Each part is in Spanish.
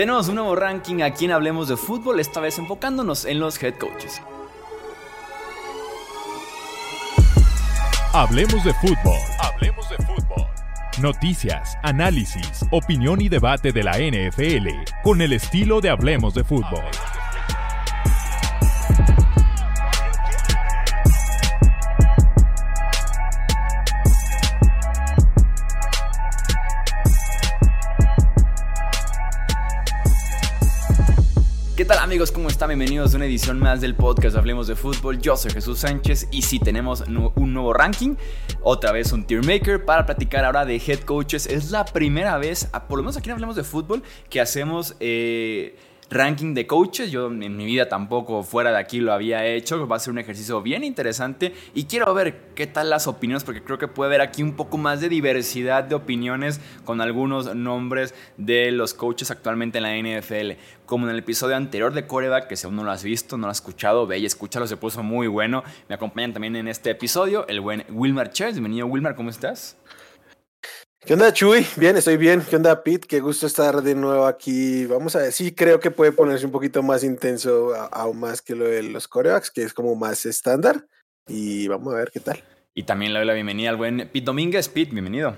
Tenemos un nuevo ranking aquí en Hablemos de Fútbol, esta vez enfocándonos en los head coaches. Hablemos de fútbol. Hablemos de fútbol. Noticias, análisis, opinión y debate de la NFL con el estilo de Hablemos de fútbol. Bienvenidos a una edición más del podcast Hablemos de Fútbol. Yo soy Jesús Sánchez y sí tenemos un nuevo ranking, otra vez un tier maker para platicar ahora de head coaches. Es la primera vez, por lo menos aquí en Hablemos de Fútbol, que hacemos... Eh, ranking de coaches. Yo en mi vida tampoco fuera de aquí lo había hecho. Va a ser un ejercicio bien interesante y quiero ver qué tal las opiniones porque creo que puede haber aquí un poco más de diversidad de opiniones con algunos nombres de los coaches actualmente en la NFL. Como en el episodio anterior de Coreback, que si aún no lo has visto, no lo has escuchado, ve y escúchalo, se puso muy bueno. Me acompañan también en este episodio el buen Wilmar Chess. Bienvenido Wilmar, ¿cómo estás? ¿Qué onda, Chuy? Bien, estoy bien. ¿Qué onda, Pete? Qué gusto estar de nuevo aquí. Vamos a ver, sí, creo que puede ponerse un poquito más intenso, aún más que lo de los corebacks, que es como más estándar. Y vamos a ver qué tal. Y también le doy la bienvenida al buen Pete Domínguez. Pete, bienvenido.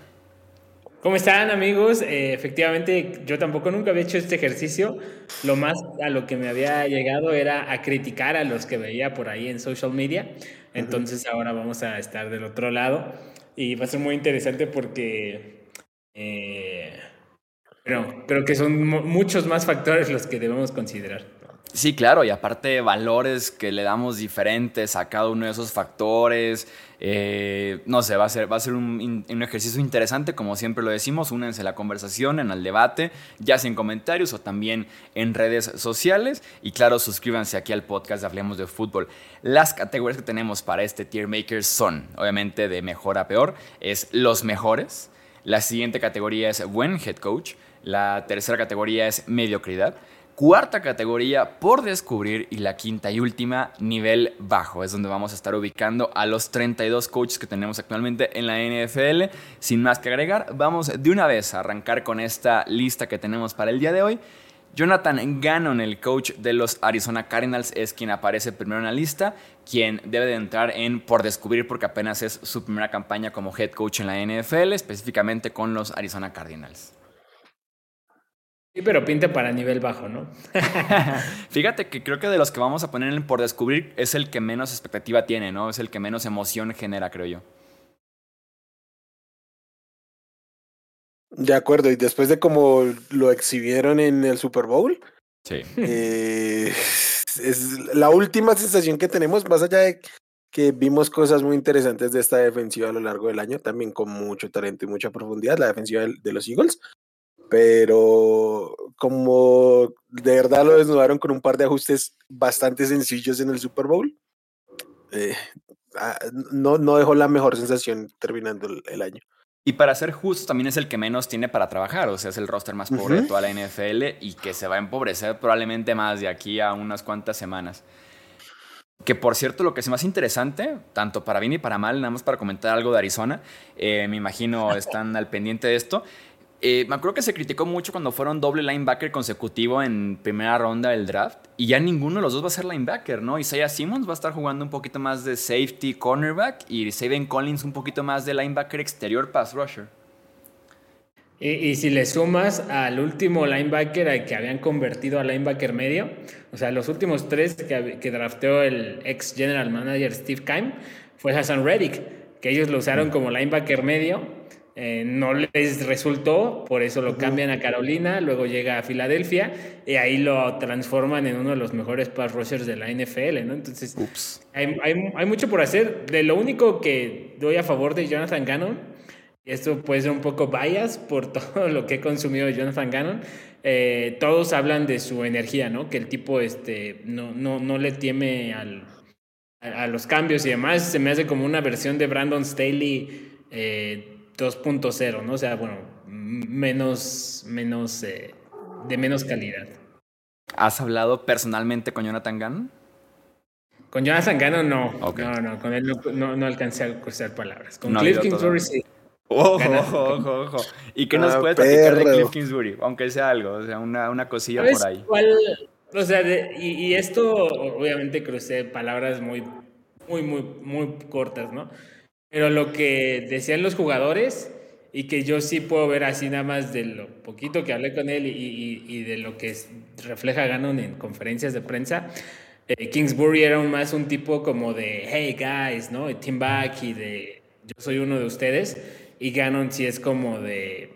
¿Cómo están, amigos? Eh, efectivamente, yo tampoco nunca había hecho este ejercicio. Lo más a lo que me había llegado era a criticar a los que veía por ahí en social media. Entonces, ahora vamos a estar del otro lado y va a ser muy interesante porque eh, creo que son muchos más factores los que debemos considerar. Sí, claro, y aparte valores que le damos diferentes a cada uno de esos factores. Eh, no sé, va a ser, va a ser un, un, ejercicio interesante, como siempre lo decimos. Únense a la conversación, en el debate, ya sea en comentarios o también en redes sociales. Y claro, suscríbanse aquí al podcast de Hablemos de Fútbol. Las categorías que tenemos para este Tier Maker son, obviamente, de mejor a peor, es los mejores. La siguiente categoría es buen head coach. La tercera categoría es mediocridad cuarta categoría por descubrir y la quinta y última nivel bajo. Es donde vamos a estar ubicando a los 32 coaches que tenemos actualmente en la NFL. Sin más que agregar, vamos de una vez a arrancar con esta lista que tenemos para el día de hoy. Jonathan Gannon, el coach de los Arizona Cardinals, es quien aparece primero en la lista, quien debe de entrar en por descubrir porque apenas es su primera campaña como head coach en la NFL, específicamente con los Arizona Cardinals. Sí, pero pinta para nivel bajo, ¿no? Fíjate que creo que de los que vamos a poner por descubrir es el que menos expectativa tiene, ¿no? Es el que menos emoción genera, creo yo. De acuerdo, y después de cómo lo exhibieron en el Super Bowl, sí. Eh, es la última sensación que tenemos, más allá de que vimos cosas muy interesantes de esta defensiva a lo largo del año, también con mucho talento y mucha profundidad, la defensiva de los Eagles pero como de verdad lo desnudaron con un par de ajustes bastante sencillos en el Super Bowl, eh, ah, no, no dejó la mejor sensación terminando el, año. Y para ser justo, también es el que menos tiene para trabajar, o sea, es el roster más pobre de toda la NFL y que se va a empobrecer probablemente más de aquí a unas cuantas semanas. Que por cierto, lo que es más interesante, tanto para bien y para mal, nada más para comentar algo de Arizona, eh, me imagino están al pendiente de esto, eh, me acuerdo que se criticó mucho cuando fueron doble linebacker consecutivo en primera ronda del draft. Y ya ninguno de los dos va a ser linebacker, ¿no? Isaiah Simmons va a estar jugando un poquito más de safety cornerback y Saban Collins un poquito más de linebacker exterior pass rusher. Y, si le sumas al último linebacker al que habían convertido a linebacker medio, o sea, los últimos tres que, que drafteó el ex general manager Steve Keim, fue Hassan Reddick, que ellos lo usaron como linebacker medio eh, no les resultó, por eso lo cambian a Carolina, luego llega a Filadelfia y ahí lo transforman en uno de los mejores pass rushers de la NFL, ¿no? Entonces, hay, hay, mucho por hacer. De lo único que doy a favor de Jonathan Gannon, esto puede ser un poco bias por todo lo que he consumido de Jonathan Gannon, eh, todos hablan de su energía, ¿no? Que el tipo este, no, no, no le teme al, a, los cambios y demás. Se me hace como una versión de Brandon Staley. Eh, 2.0, ¿no? O sea, bueno, menos, menos, eh, de menos calidad. ¿Has hablado personalmente con Jonathan Gannon? Con Jonathan Gannon no. No, no, con él no, no, alcancé a cruzar palabras. Con Cliff Kingsbury sí. Ojo, ojo, ojo, ¿Y qué nos ah, puedes platicar de Cliff Kingsbury? Aunque sea algo, o sea, una, una cosilla por ahí. O sea, y, esto, obviamente crucé palabras muy, muy, muy, muy cortas, ¿no? Pero lo que decían los jugadores y que yo sí puedo ver así nada más de lo poquito que hablé con él y, y, de lo que refleja Gannon en conferencias de prensa, eh, Kingsbury era más un tipo como de, hey guys, ¿no? Team back y de, yo soy uno de ustedes. Y Gannon sí es como de,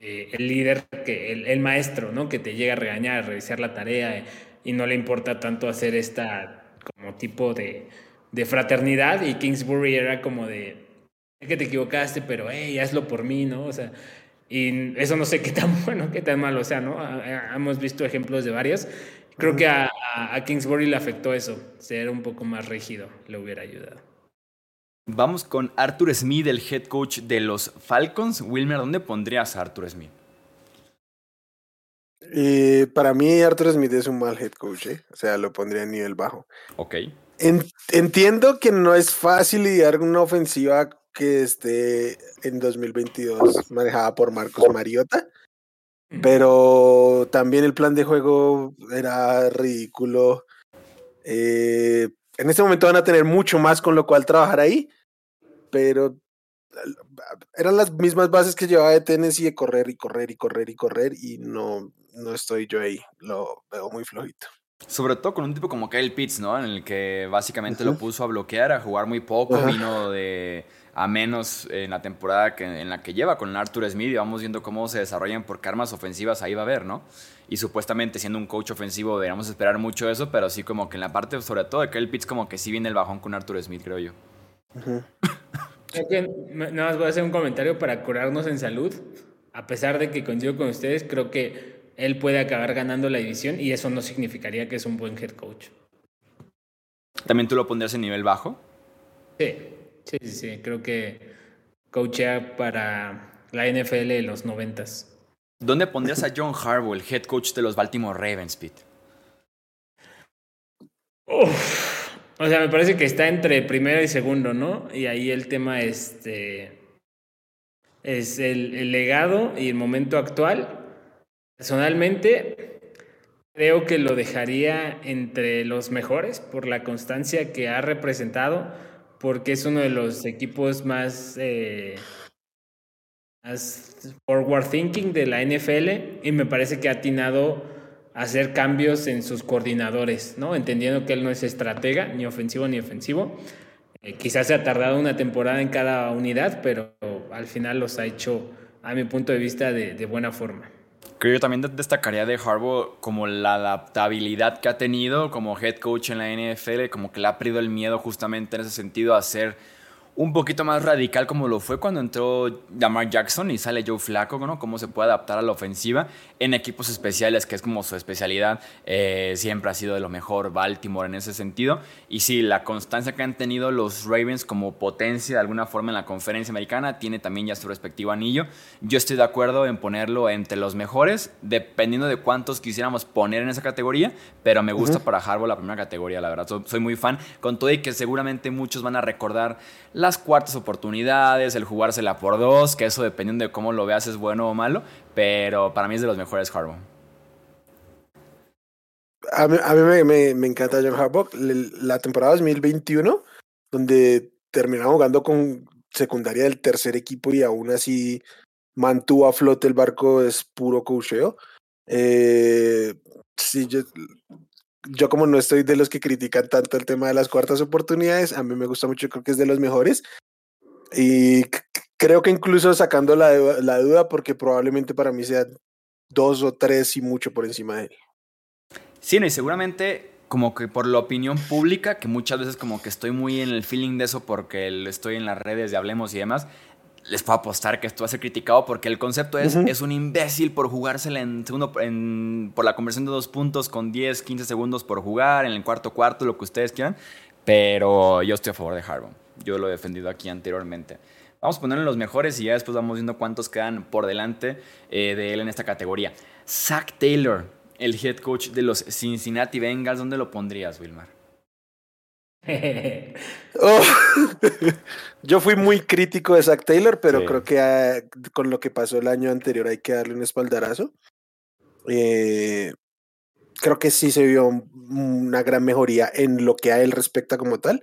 eh, el líder, que, el, maestro, ¿no? Que te llega a regañar, a revisar la tarea y no le importa tanto hacer esta como tipo de, de fraternidad. Y Kingsbury era como de, que te equivocaste, pero hey, hazlo por mí, ¿no? O sea, y eso no sé qué tan bueno, qué tan malo, o sea, ¿no? Hemos visto ejemplos de varios. Creo que a, a Kingsbury le afectó eso, ser un poco más rígido, le hubiera ayudado. Vamos con Arthur Smith, el head coach de los Falcons. Wilmer, ¿dónde pondrías a Arthur Smith? Eh, para mí, Arthur Smith es un mal head coach, ¿eh? o sea, lo pondría a nivel bajo. Ok. Entiendo que no es fácil lidiar con una ofensiva que esté en 2022 manejada por Marcos Mariota, pero también el plan de juego era ridículo. Eh, en este momento van a tener mucho más con lo cual trabajar ahí, pero eran las mismas bases que llevaba de Tennessee de correr y correr y correr y correr y no, no estoy yo ahí, lo veo muy flojito. Sobre todo con un tipo como Kyle Pitts, ¿no? En el que básicamente lo puso a bloquear, a jugar muy poco, vino de a menos en la temporada que, en la que lleva con Arthur Smith y vamos viendo cómo se desarrollan porque armas ofensivas ahí va a haber, ¿no? Y supuestamente siendo un coach ofensivo deberíamos esperar mucho eso, pero sí como que en la parte sobre todo de Kyle Pitts como que sí viene el bajón con Arthur Smith, creo yo. nada más voy a hacer un comentario para curarnos en salud. A pesar de que coincido con ustedes, creo que él puede acabar ganando la división y eso no significaría que es un buen head coach. ¿También tú lo pondrías en nivel bajo? Sí, sí, sí, sí. Creo que coachea para la NFL en los noventas. ¿Dónde pondrías a John Harbaugh, el head coach de los Baltimore Ravens, Pete? O sea, me parece que está entre primero y segundo, ¿no? Y ahí el tema este, es el, legado y el momento actual. Personalmente, creo que lo dejaría entre los mejores por la constancia que ha representado, porque es uno de los equipos más... Eh, forward thinking de la NFL y me parece que ha atinado a hacer cambios en sus coordinadores, ¿no? Entendiendo que él no es estratega, ni ofensivo ni ofensivo. Eh, quizás se ha tardado una temporada en cada unidad, pero al final los ha hecho, a mi punto de vista, de, buena forma. Creo yo también destacaría de Harbaugh como la adaptabilidad que ha tenido como head coach en la NFL, como que le ha perdido el miedo justamente en ese sentido a hacer un poquito más radical como lo fue cuando entró Lamar Jackson y sale Joe Flaco, ¿no? Cómo se puede adaptar a la ofensiva en equipos especiales, que es como su especialidad. Eh, siempre ha sido de lo mejor Baltimore en ese sentido. Y sí, la constancia que han tenido los Ravens como potencia de alguna forma en la conferencia americana tiene también ya su respectivo anillo. Yo estoy de acuerdo en ponerlo entre los mejores, dependiendo de cuántos quisiéramos poner en esa categoría, pero me gusta para Harbaugh la primera categoría, la verdad. Soy muy fan, con todo y que seguramente muchos van a recordar las cuartas oportunidades, el jugársela por dos, que eso dependiendo de cómo lo veas es bueno o malo, pero para mí es de los mejores Harbaugh. A mí, me, encanta John Harbaugh. La temporada 2021, donde terminaba jugando con secundaria del tercer equipo y aún así mantuvo a flote el barco, es puro cocheo. Eh, sí, yo, yo como no estoy de los que critican tanto el tema de las cuartas oportunidades, a mí me gusta mucho, creo que es de los mejores. Y creo que incluso sacando la, la duda, porque probablemente para mí sea dos o tres y mucho por encima de él. Sí, no, y seguramente como que por la opinión pública, que muchas veces como que estoy muy en el feeling de eso porque estoy en las redes de Hablemos y demás, les puedo apostar que esto va a ser criticado porque el concepto es, es un imbécil por jugársela en segundo, en, por la conversión de dos puntos con 10, 15 segundos por jugar, en el cuarto cuarto, lo que ustedes quieran. Pero yo estoy a favor de Harbaugh. Yo lo he defendido aquí anteriormente. Vamos a ponerle los mejores y ya después vamos viendo cuántos quedan por delante eh, de él en esta categoría. Zach Taylor, el head coach de los Cincinnati Bengals, ¿dónde lo pondrías, Wilmar? Oh, yo fui muy crítico de Zach Taylor, pero creo que ah, con lo que pasó el año anterior hay que darle un espaldarazo. Eh, creo que sí se vio una gran mejoría en lo que a él respecta como tal.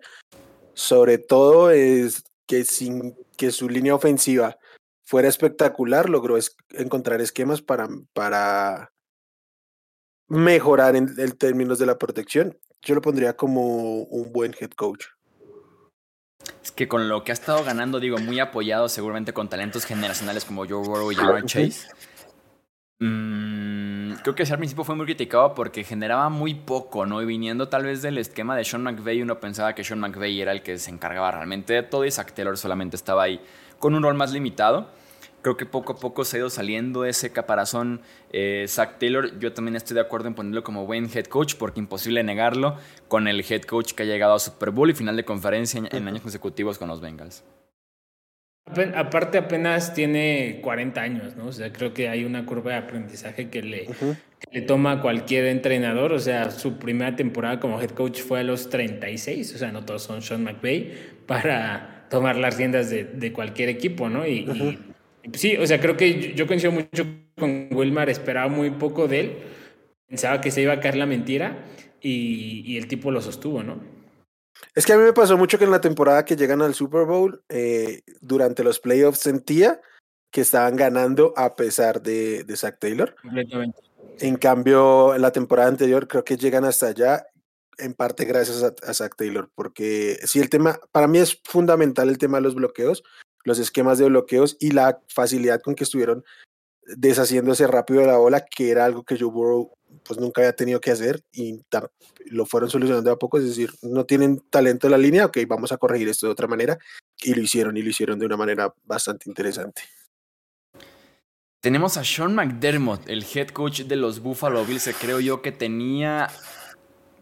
Sobre todo es que sin que su línea ofensiva fuera espectacular, logró encontrar esquemas para, para mejorar en, en términos de la protección. Yo lo pondría como un buen head coach. Es que con lo que ha estado ganando, digo, muy apoyado seguramente con talentos generacionales como Joe Burrow y Jamar Chase. Mm, creo que ese al principio fue muy criticado porque generaba muy poco, ¿no? Y viniendo tal vez del esquema de Sean McVay, uno pensaba que Sean McVay era el que se encargaba realmente de todo y Zach Taylor solamente estaba ahí con un rol más limitado. Creo que poco a poco se ha ido saliendo ese caparazón eh, Zach Taylor. Yo también estoy de acuerdo en ponerlo como buen head coach porque imposible negarlo con el head coach que ha llegado a Super Bowl y final de conferencia en, años consecutivos con los Bengals. Aparte apenas tiene 40 años, ¿no? O sea, creo que hay una curva de aprendizaje que le, le toma a cualquier entrenador. O sea, su primera temporada como head coach fue a los 36, o sea, no todos son Sean McVay, para tomar las riendas de, de cualquier equipo, ¿no? Y, y Sí, o sea, creo que yo coincido mucho con Wilmar, esperaba muy poco de él, pensaba que se iba a caer la mentira y, el tipo lo sostuvo, ¿no? Es que a mí me pasó mucho que en la temporada que llegan al Super Bowl, eh, durante los playoffs sentía que estaban ganando a pesar de, de Zach Taylor. Completamente. En cambio, en la temporada anterior creo que llegan hasta allá en parte gracias a, a Zach Taylor, porque sí, el tema, para mí es fundamental el tema de los bloqueos, los esquemas de bloqueos y la facilidad con que estuvieron deshaciéndose rápido de la bola, que era algo que Joe Burrow pues nunca había tenido que hacer y lo fueron solucionando a poco, es decir, no tienen talento en la línea, ok, vamos a corregir esto de otra manera y lo hicieron y lo hicieron de una manera bastante interesante. Tenemos a Sean McDermott, el head coach de los Buffalo Bills, que creo yo que tenía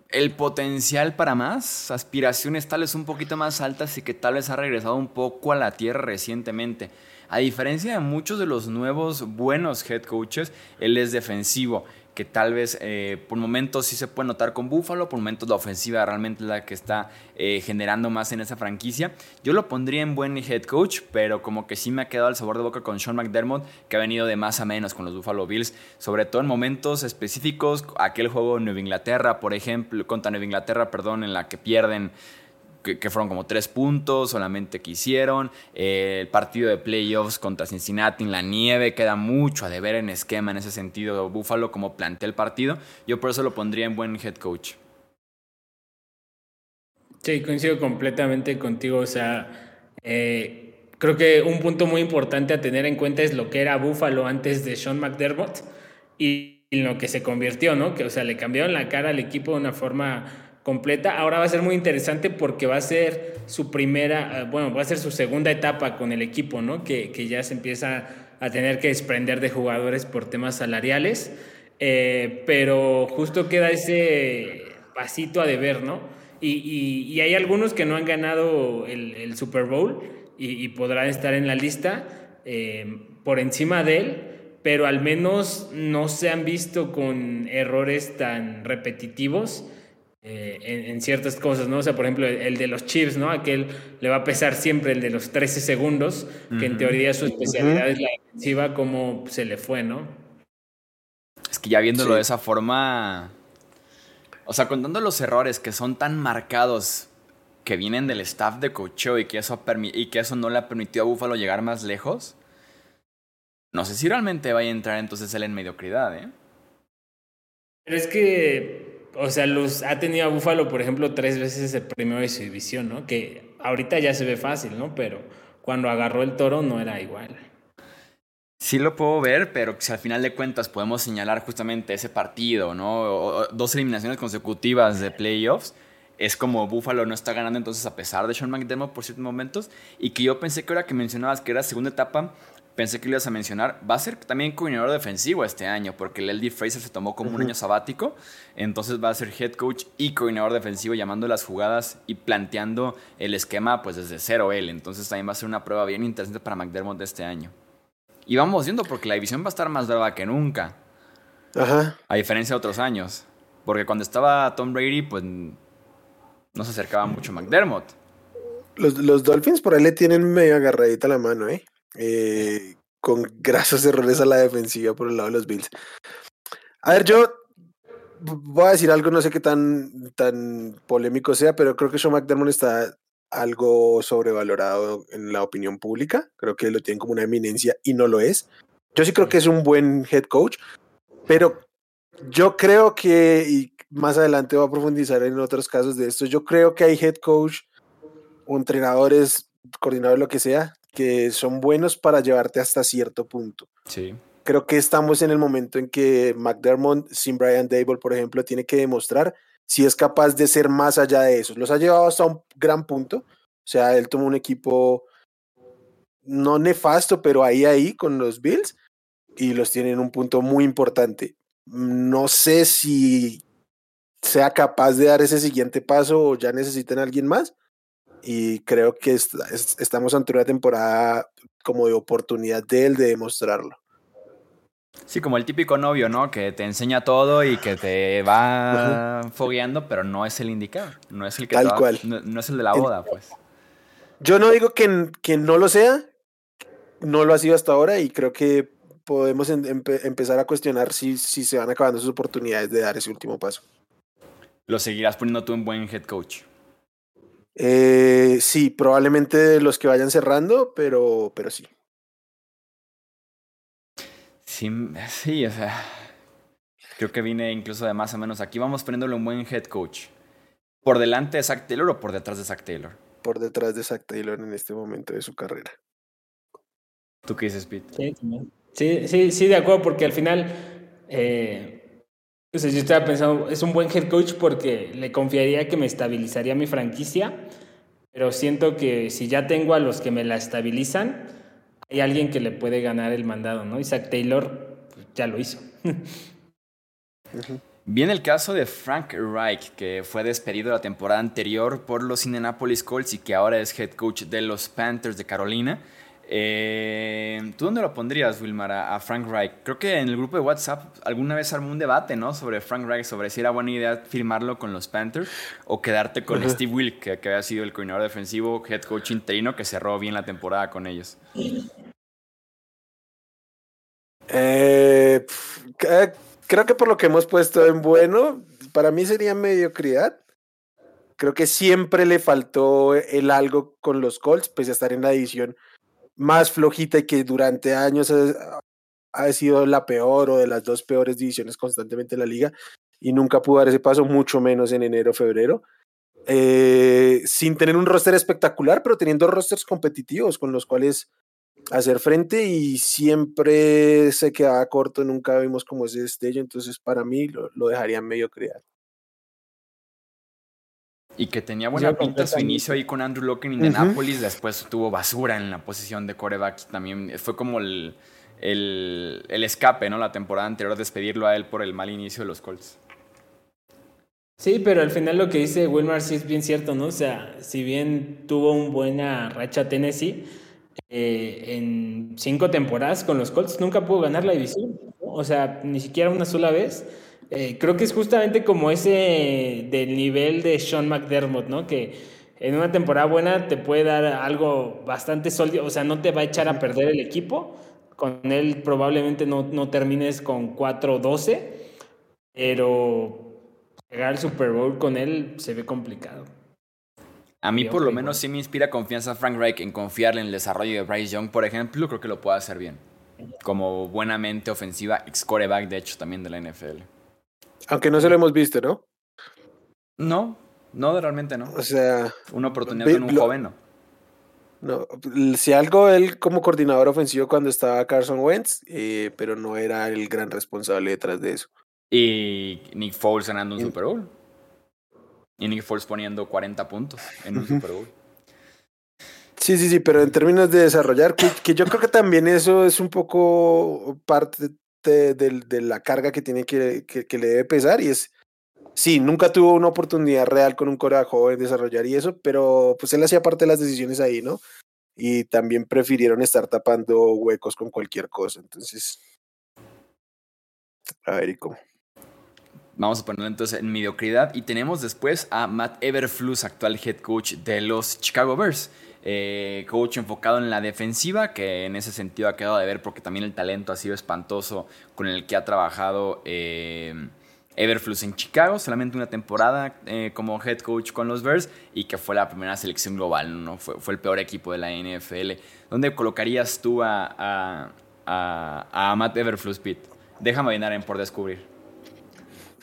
el potencial para más, aspiraciones tal vez un poquito más altas y que tal vez ha regresado un poco a la tierra recientemente. A diferencia de muchos de los nuevos buenos head coaches, él es defensivo que tal vez eh, por momentos sí se puede notar con Buffalo, por momentos la ofensiva realmente es la que está eh, generando más en esa franquicia. Yo lo pondría en buen head coach, pero como que sí me ha quedado el sabor de boca con Sean McDermott, que ha venido de más a menos con los Buffalo Bills, sobre todo en momentos específicos, aquel juego en Nueva Inglaterra, por ejemplo, contra Nueva Inglaterra, perdón, en la que pierden que, fueron como tres puntos solamente que hicieron. Eh, el partido de playoffs contra Cincinnati en la nieve queda mucho a deber en esquema en ese sentido. Buffalo como plantea el partido. Yo por eso lo pondría en buen head coach. Sí, coincido completamente contigo. O sea, eh, creo que un punto muy importante a tener en cuenta es lo que era Buffalo antes de Sean McDermott y lo que se convirtió, ¿no? Que, o sea, le cambiaron la cara al equipo de una forma completa. Ahora va a ser muy interesante porque va a ser su primera, eh, bueno, va a ser su segunda etapa con el equipo, ¿no? Que, que ya se empieza a tener que desprender de jugadores por temas salariales. Eh, pero justo queda ese pasito a deber, ¿no? Y, y, hay algunos que no han ganado el, Super Bowl y, podrán estar en la lista eh, por encima de él, pero al menos no se han visto con errores tan repetitivos eh, en, ciertas cosas, ¿no? O sea, por ejemplo, el, de los chips, ¿no? Aquel le va a pesar siempre el de los 13 segundos, que en teoría su especialidad es la defensiva, como se le fue, ¿no? Es que ya viéndolo de esa forma, o sea, contando los errores que son tan marcados que vienen del staff de coacheo y que eso, y que eso no le ha permitido a Buffalo llegar más lejos, no sé si realmente vaya a entrar entonces él en mediocridad, ¿eh? Pero es que o sea, los, ha tenido a Búfalo, por ejemplo, tres veces el premio de su división, ¿no? Que ahorita ya se ve fácil, ¿no? Pero cuando agarró el toro no era igual. Sí lo puedo ver, pero si al final de cuentas podemos señalar justamente ese partido, ¿no? dos eliminaciones consecutivas de playoffs, es como Buffalo no está ganando entonces a pesar de Sean McDermott por ciertos momentos, y que yo pensé que ahora que mencionabas que era segunda etapa, pensé que lo ibas a mencionar, va a ser también coordinador defensivo este año, porque el LD Fraser se tomó como un año sabático, entonces va a ser head coach y coordinador defensivo llamando las jugadas y planteando el esquema pues desde cero él, entonces también va a ser una prueba bien interesante para McDermott de este año. Y vamos viendo porque la división va a estar más brava que nunca. Ajá. A diferencia de otros años. Porque cuando estaba Tom Brady, pues no se acercaba mucho McDermott. Los, los Dolphins por ahí le tienen medio agarradita la mano, ¿eh? ¿Eh? Con grasos errores a la defensiva por el lado de los Bills. A ver, yo voy a decir algo, no sé qué tan, tan polémico sea, pero creo que Sean McDermott está algo sobrevalorado en la opinión pública. Creo que lo tienen como una eminencia y no lo es. Yo sí creo que es un buen head coach, pero yo creo que, y más adelante voy a profundizar en otros casos de esto, yo creo que hay head coach entrenadores, coordinadores, lo que sea, que son buenos para llevarte hasta cierto punto. Sí. Creo que estamos en el momento en que McDermott, sin Brian Dable, por ejemplo, tiene que demostrar si es capaz de ser más allá de eso. Los ha llevado hasta un gran punto. O sea, él tomó un equipo no nefasto, pero ahí, ahí con los Bills y los tiene en un punto muy importante. No sé si sea capaz de dar ese siguiente paso o ya necesiten a alguien más. Y creo que estamos ante una temporada como de oportunidad de él de demostrarlo. Sí, como el típico novio, ¿no? Que te enseña todo y que te va fogueando, pero no es el indicado. No es el que Tal cual. No, es el de la boda, pues. Yo no digo que, que, no lo sea, no lo ha sido hasta ahora y creo que podemos empezar a cuestionar si, si se van acabando sus oportunidades de dar ese último paso. ¿Lo seguirás poniendo tú en buen head coach? Eh, sí, probablemente los que vayan cerrando, pero, pero sí. Sí, o sea, creo que vine incluso de más o menos aquí. Vamos poniéndole un buen head coach. ¿Por delante de Zach Taylor o por detrás de Zach Taylor? Por detrás de Zach Taylor en este momento de su carrera. ¿Tú qué dices, Pete? Sí, sí, sí, de acuerdo, porque al final, eh, yo estaba pensando, es un buen head coach porque le confiaría que me estabilizaría mi franquicia, pero siento que si ya tengo a los que me la estabilizan, hay alguien que le puede ganar el mandado, ¿no? Isaac Taylor pues, ya lo hizo. Viene el caso de Frank Reich, que fue despedido la temporada anterior por los Indianapolis Colts y que ahora es head coach de los Panthers de Carolina. Eh, ¿Tú dónde lo pondrías, Wilmar, a, Frank Reich? Creo que en el grupo de WhatsApp alguna vez armó un debate, ¿no? Sobre Frank Reich, sobre si era buena idea firmarlo con los Panthers o quedarte con Steve Wilk, que, que, había sido el coordinador defensivo, head coach interino, que cerró bien la temporada con ellos. Eh, eh, creo que por lo que hemos puesto en bueno, para mí sería mediocridad. Creo que siempre le faltó el algo con los Colts, pese a estar en la edición más flojita y que durante años ha, sido la peor o de las dos peores divisiones constantemente en la liga y nunca pudo dar ese paso, mucho menos en enero, febrero. Eh, sin tener un roster espectacular, pero teniendo rosters competitivos con los cuales hacer frente y siempre se quedaba corto, nunca vimos como ese destello, entonces para mí lo, lo dejaría medio crear. Y que tenía buena pinta su inicio ahí con Andrew Locke en Indianapolis, después tuvo basura en la posición de coreback, también fue como el, el, el, escape, ¿no? La temporada anterior, despedirlo a él por el mal inicio de los Colts. Sí, pero al final lo que dice Wilmar sí es bien cierto, ¿no? O sea, si bien tuvo una buena racha Tennessee, eh, en cinco temporadas con los Colts nunca pudo ganar la división, o sea, ni siquiera una sola vez. Eh, creo que es justamente como ese del nivel de Sean McDermott, ¿no? Que en una temporada buena te puede dar algo bastante sólido, o sea, no te va a echar a perder el equipo. Con él probablemente no, no termines con 4-12, pero llegar al Super Bowl con él se ve complicado. A mí por lo menos sí me inspira confianza Frank Reich en confiarle en el desarrollo de Bryce Young, por ejemplo, creo que lo puede hacer bien. Como buenamente ofensiva, ex coreback de hecho también de la NFL. Aunque no se lo hemos visto, ¿no? No, no, realmente no. O sea... Una oportunidad con un joven, ¿no? No, si algo él como coordinador ofensivo cuando estaba Carson Wentz, eh, pero no era el gran responsable detrás de eso. Y Nick Foles ganando un Super Bowl. Y Nick Foles poniendo 40 puntos en un Super Bowl. Sí, sí, sí, pero en términos de desarrollar, que, yo creo que también eso es un poco parte de, la carga que tiene que, que, le debe pesar y es, sí, nunca tuvo una oportunidad real con un Corea joven desarrollar y eso, pero pues él hacía parte de las decisiones ahí, ¿no? Y también prefirieron estar tapando huecos con cualquier cosa, entonces, a ver, ¿y cómo? Vamos a ponerlo entonces en mediocridad. Y tenemos después a Matt Everflus, actual head coach de los Chicago Bears. Eh, coach enfocado en la defensiva, que en ese sentido ha quedado de ver porque también el talento ha sido espantoso con el que ha trabajado eh, Everflux en Chicago, solamente una temporada eh, como head coach con los Bears y que fue la primera selección global, ¿no? fue, fue el peor equipo de la NFL. ¿Dónde colocarías tú a, a, a, Matt Everflux, Pete? Déjame adivinar por descubrir.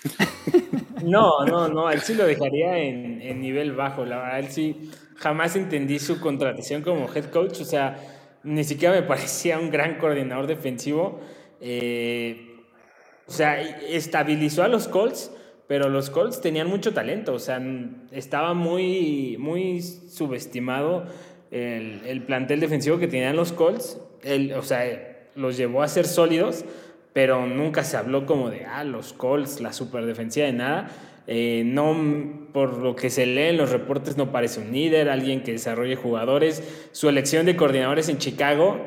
No, no, no, él sí lo dejaría en, en, nivel bajo. La verdad, él sí jamás entendí su contratación como head coach. O sea, ni siquiera me parecía un gran coordinador defensivo. Eh, o sea, estabilizó a los Colts, pero los Colts tenían mucho talento. O sea, estaba muy, muy subestimado el, el plantel defensivo que tenían los Colts. O sea, los llevó a ser sólidos pero nunca se habló como de, ah, los Colts, la superdefensiva de nada. Eh, no, por lo que se lee en los reportes, no parece un líder, alguien que desarrolle jugadores. Su elección de coordinadores en Chicago,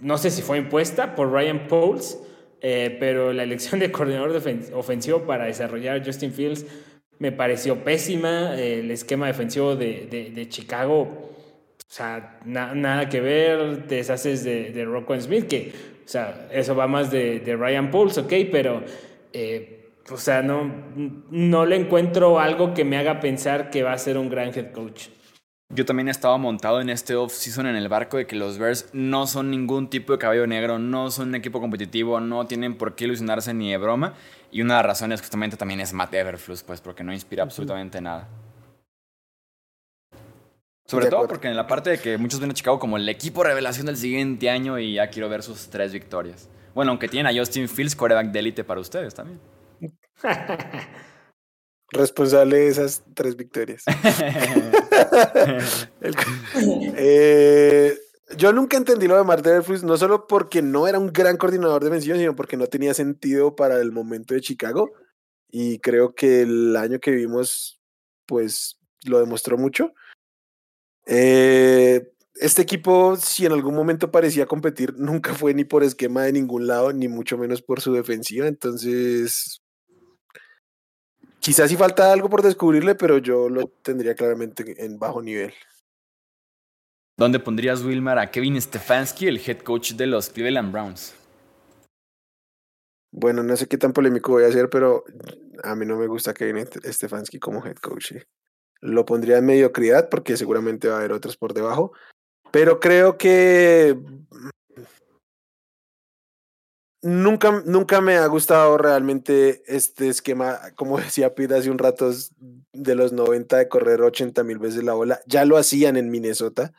no sé si fue impuesta por Ryan Pauls, eh, pero la elección de coordinador ofensivo para desarrollar Justin Fields me pareció pésima. el esquema defensivo de, Chicago, o sea, nada que ver. Te deshaces de, de Smith, que o sea, eso va más de, de Ryan Pauls, ok, pero, eh, o sea, no, no le encuentro algo que me haga pensar que va a ser un gran head coach. Yo también estaba montado en este off-season en el barco de que los Bears no son ningún tipo de caballo negro, no son un equipo competitivo, no tienen por qué ilusionarse ni de broma. Y una de las razones justamente también es Matt Everflux, pues, porque no inspira absolutamente nada. Sobre todo porque en la parte de que muchos ven a Chicago como el equipo revelación del siguiente año y ya quiero ver sus tres victorias. Bueno, aunque tienen a Justin Fields, coreback de élite para ustedes también. Responsable de esas tres victorias. Eh, yo nunca entendí lo de Martin Fields, no solo porque no era un gran coordinador defensivo, sino porque no tenía sentido para el momento de Chicago. Y creo que el año que vimos, pues lo demostró mucho. Eh, este equipo, si en algún momento parecía competir, nunca fue ni por esquema de ningún lado, ni mucho menos por su defensiva. Entonces, quizás sí falta algo por descubrirle, pero yo lo tendría claramente en bajo nivel. ¿Dónde pondrías, Wilmar, a Kevin Stefanski, el head coach de los Cleveland Browns? Bueno, no sé qué tan polémico voy a hacer, pero a mí no me gusta Kevin Stefanski como head coach. lo pondría en mediocridad porque seguramente va a haber otros por debajo. Pero creo que nunca, nunca me ha gustado realmente este esquema, como decía Pete hace un rato, de los 90 de correr 80 mil veces la bola. Ya lo hacían en Minnesota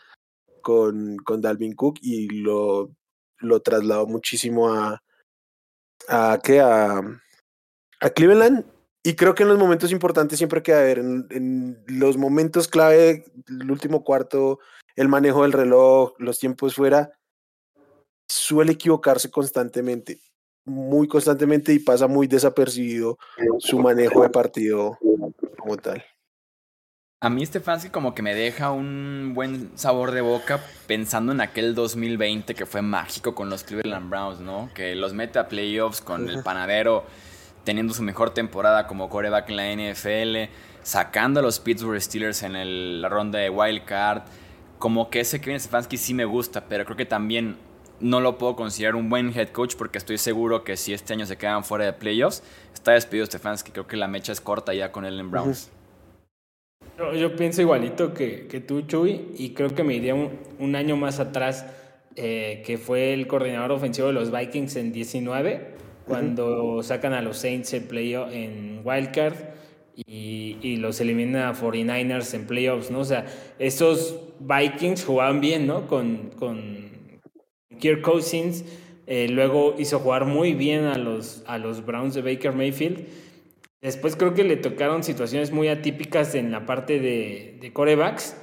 con, con Dalvin Cook y lo, lo trasladó muchísimo a, a, ¿qué? a, a Cleveland y creo que en los momentos importantes siempre que haber, en, en, los momentos clave, el último cuarto, el manejo del reloj, los tiempos fuera, suele equivocarse constantemente, muy constantemente y pasa muy desapercibido su manejo de partido como tal. A mí Stefanski como que me deja un buen sabor de boca pensando en aquel 2020 que fue mágico con los Cleveland Browns, ¿no? Que los mete a playoffs con el panadero teniendo su mejor temporada como coreback en la NFL, sacando a los Pittsburgh Steelers en la ronda de wild card. Como que ese Kevin Stefanski sí me gusta, pero creo que también no lo puedo considerar un buen head coach porque estoy seguro que si este año se quedan fuera de playoffs, está despedido Stefanski. Creo que la mecha es corta ya con él en Browns. Yo, pienso igualito que, que, tú, Chuy, y creo que me iría un, año más atrás, eh, que fue el coordinador ofensivo de los Vikings en 19 cuando sacan a los Saints en, play en Wildcard y, y, los elimina a 49ers en playoffs, ¿no? O sea, esos Vikings jugaban bien, ¿no? Con, con Kirk Cousins, eh, luego hizo jugar muy bien a los, a los Browns de Baker Mayfield. Después creo que le tocaron situaciones muy atípicas en la parte de, de corebacks,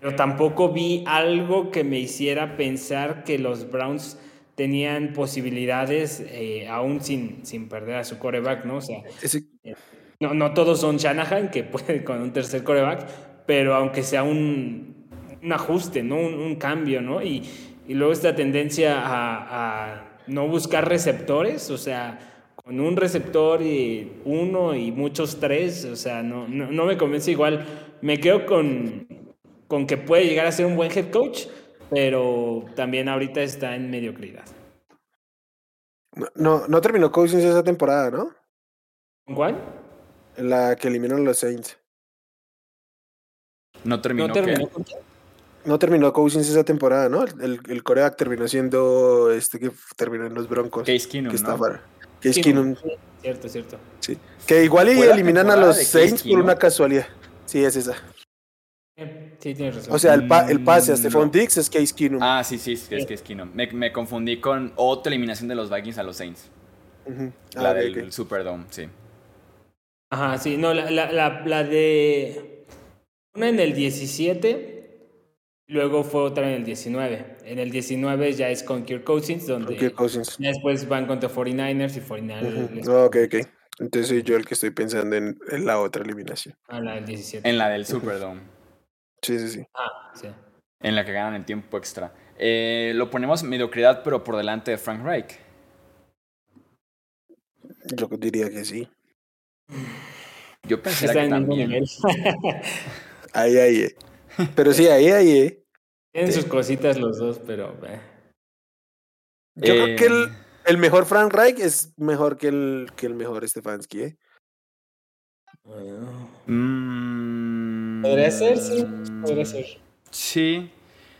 pero tampoco vi algo que me hiciera pensar que los Browns tenían posibilidades eh, aún sin, sin perder a su coreback, ¿no? O sea, eh, no, no todos son Shanahan, que puede con un tercer coreback, pero aunque sea un, un ajuste, ¿no? Un, cambio, ¿no? Y, y, luego esta tendencia a, a, no buscar receptores, o sea, con un receptor y uno y muchos tres, o sea, no, no, me convence igual. Me quedo con, con que puede llegar a ser un buen head coach, pero también ahorita está en mediocridad. No, no, terminó Cousins esa temporada, ¿no? ¿Con cuál? La que eliminaron los Saints. No terminó. ¿No terminó con No terminó Cousins esa temporada, ¿no? El, el coreback terminó siendo este que terminó en los Broncos. Case Keenum, que ¿no? Que es Keenum. Cierto, cierto. Sí. Que igual y eliminan a los Saints por una casualidad. Sí, es esa. Sí, tienes razón. O sea, el, el pase a mm, Stephon Diggs es Case Keenum. Ah, sí, sí, es Case Keenum. Me, me, confundí con otra eliminación de los Vikings a los Saints. la ah, del Superdome, sí. Ajá, sí, no, la, la, la, de. Una en el 17 Luego fue otra en el 19. En el 19 ya es con Kirk Cousins, donde Kirk Cousins. después van contra 49ers y 49ers. Ok, ok. Entonces soy yo el que estoy pensando en, la otra eliminación. Ah, la del 17. En la del Superdome. Sí, sí, sí. Ah, sí. En la que ganan el tiempo extra. Eh, lo ponemos mediocridad, pero por delante de Frank Reich. Yo diría que sí. Yo pensé que también. ahí, ahí. Eh. Pero sí, ahí, ahí, eh. Tienen sus cositas los dos, pero. Eh. Yo creo que el, el, mejor Frank Reich es mejor que el, que el mejor Stefanski, ¿eh? Mm. Podría ser, sí. Podría ser. Sí.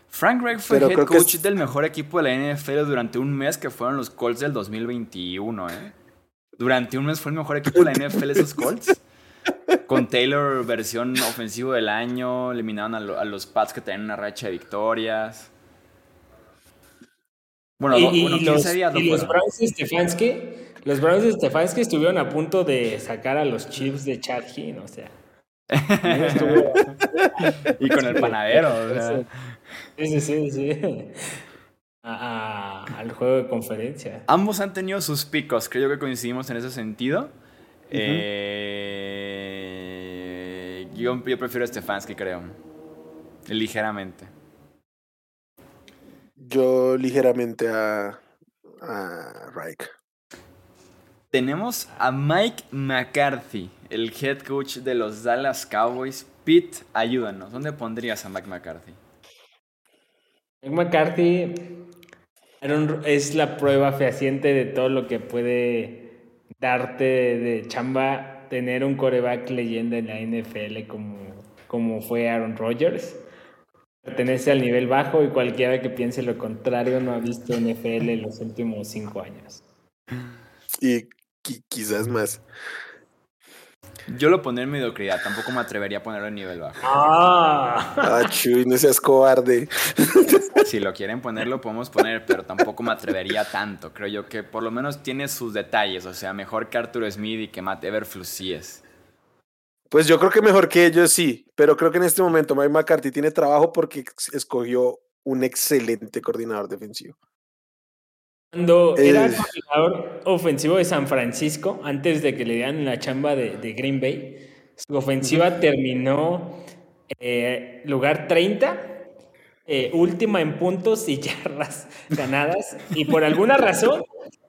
Frank Reich fue head coach del mejor equipo de la NFL durante un mes que fueron los Colts del 2021, ¿eh? Durante un mes fue el mejor equipo de la NFL esos Colts. Con Taylor, versión ofensivo del año, eliminaron a, los Pats que tenían una racha de victorias. Bueno, y, los, Browns de Stefanski, los Browns de Stefanski estuvieron a punto de sacar a los Chiefs de Chad Hinn, o sea. y con el panadero, o sea. Sí, sí, sí, al juego de conferencia. Ambos han tenido sus picos, creo que coincidimos en ese sentido. eh, yo, yo, prefiero a Stefanski, creo. Ligeramente. Yo ligeramente a, a Reich. Tenemos a Mike McCarthy, el head coach de los Dallas Cowboys. Pete, ayúdanos. ¿Dónde pondrías a Mike McCarthy? Mike McCarthy es la prueba fehaciente de todo lo que puede darte de chamba tener un coreback leyenda en la NFL como, como fue Aaron Rodgers. Pertenece al nivel bajo y cualquiera que piense lo contrario no ha visto NFL en los últimos cinco años. Y quizás más. Yo lo pondré en mediocridad, tampoco me atrevería a ponerlo en nivel bajo. Ah, ah chuy, no seas cobarde. Si lo quieren poner, lo podemos poner, pero tampoco me atrevería tanto. Creo yo que por lo menos tiene sus detalles, o sea, mejor que Arthur Smith y que Matt sí es. Pues yo creo que mejor que ellos sí, pero creo que en este momento Mike McCarthy tiene trabajo porque escogió un excelente coordinador defensivo. Cuando era coordinador ofensivo de San Francisco, antes de que le dieran la chamba de, Green Bay, su ofensiva terminó eh, lugar 30, eh, última en puntos y yardas ganadas, y por alguna razón